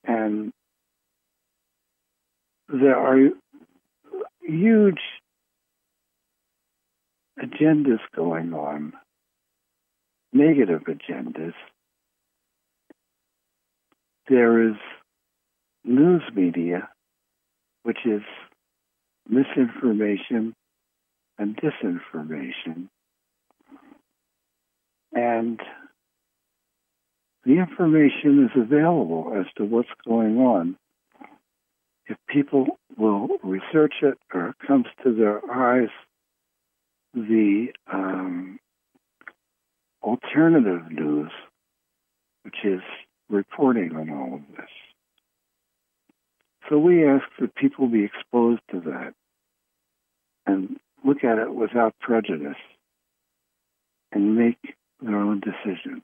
And there are huge agendas going on, negative agendas. There is news media, which is misinformation and disinformation. And the information is available as to what's going on. If people will research it or it comes to their eyes, the um, alternative news, which is reporting on all of this. So we ask that people be exposed to that and look at it without prejudice and make their own decisions.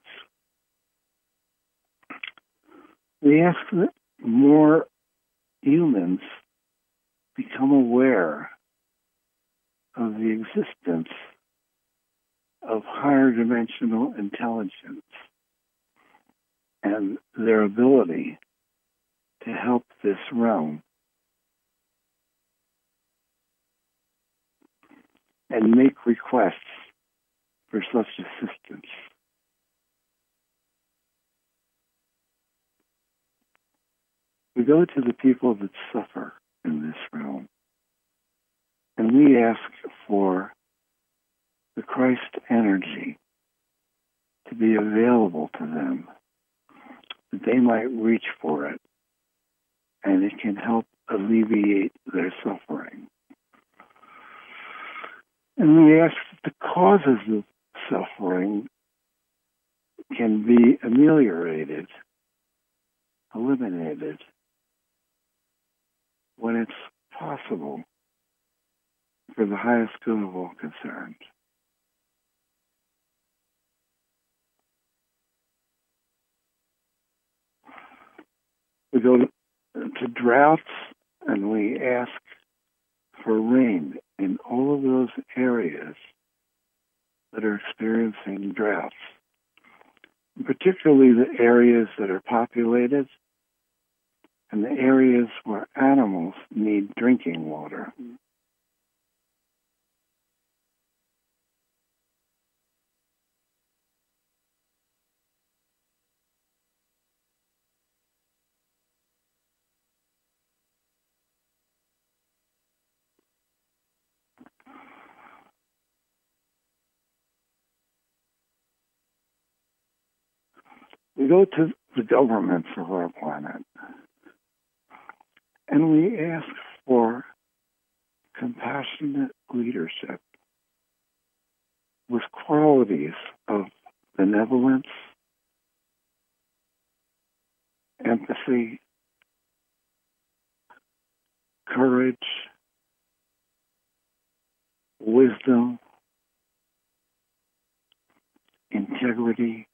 We ask that more humans become aware of the existence of higher dimensional intelligence and their ability to help this realm and make requests for such assistance. We go to the people that suffer in this realm and we ask for the Christ energy to be available to them, that they might reach for it, and it can help alleviate their suffering. And we ask that the causes of suffering can be ameliorated, eliminated, when it's possible for the highest good of all concerned. We go to droughts and we ask for rain in all of those areas that are experiencing droughts, particularly the areas that are populated and the areas where animals need drinking water. we go to the governments of our planet and we ask for compassionate leadership with qualities of benevolence, empathy, courage, wisdom, integrity,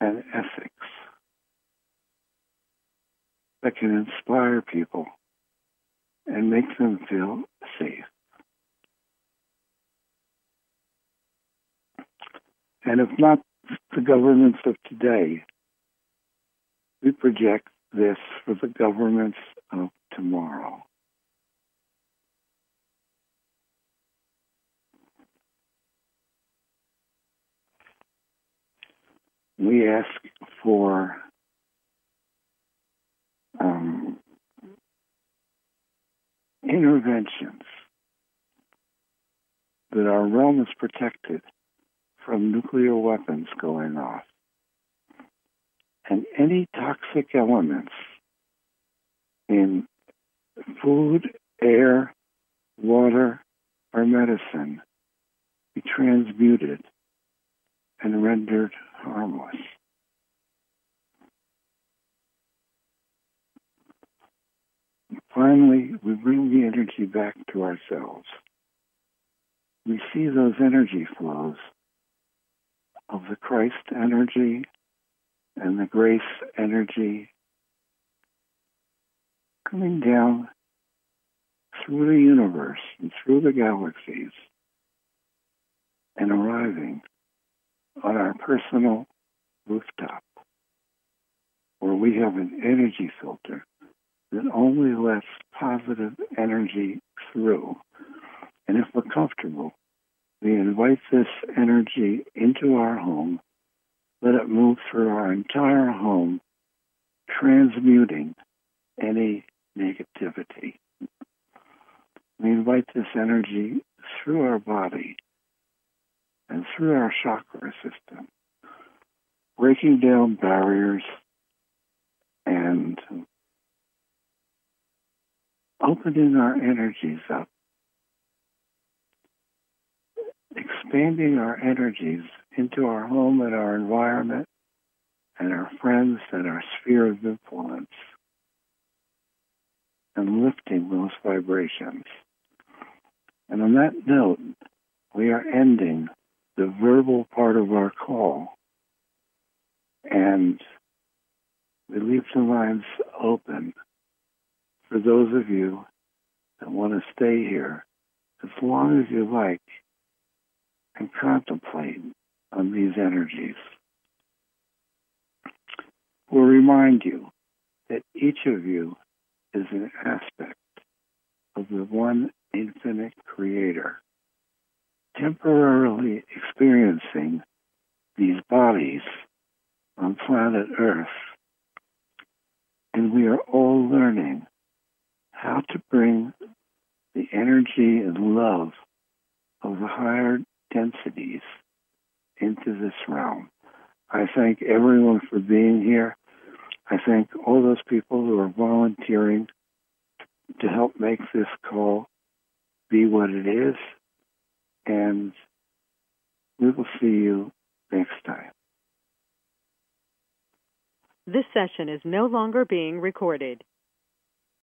and ethics that can inspire people and make them feel safe. And if not the governments of today, we project this for the governments of tomorrow. We ask for um, interventions that our realm is protected from nuclear weapons going off. And any toxic elements in food, air, water, or medicine be transmuted and rendered harmless. Finally, we bring the energy back to ourselves. We see those energy flows of the Christ energy and the grace energy coming down through the universe and through the galaxies and arriving on our personal rooftop where we have an energy filter that only lets positive energy through. And if we're comfortable, we invite this energy into our home, let it move through our entire home, transmuting any negativity. We invite this energy through our body and through our chakra system, breaking down barriers and opening our energies up, expanding our energies into our home and our environment and our friends and our sphere of influence, and lifting those vibrations. And on that note, we are ending the verbal part of our call and we leave the lines open for those of you that want to stay here as long as you like and contemplate on these energies. We'll remind you that each of you is an aspect of the one infinite creator, temporarily experiencing these bodies on planet Earth And we are all learning how to bring the energy and love of the higher densities into this realm. I thank everyone for being here. I thank all those people who are volunteering to help make this call be what it is. And we will see you next time. This session is no longer being recorded.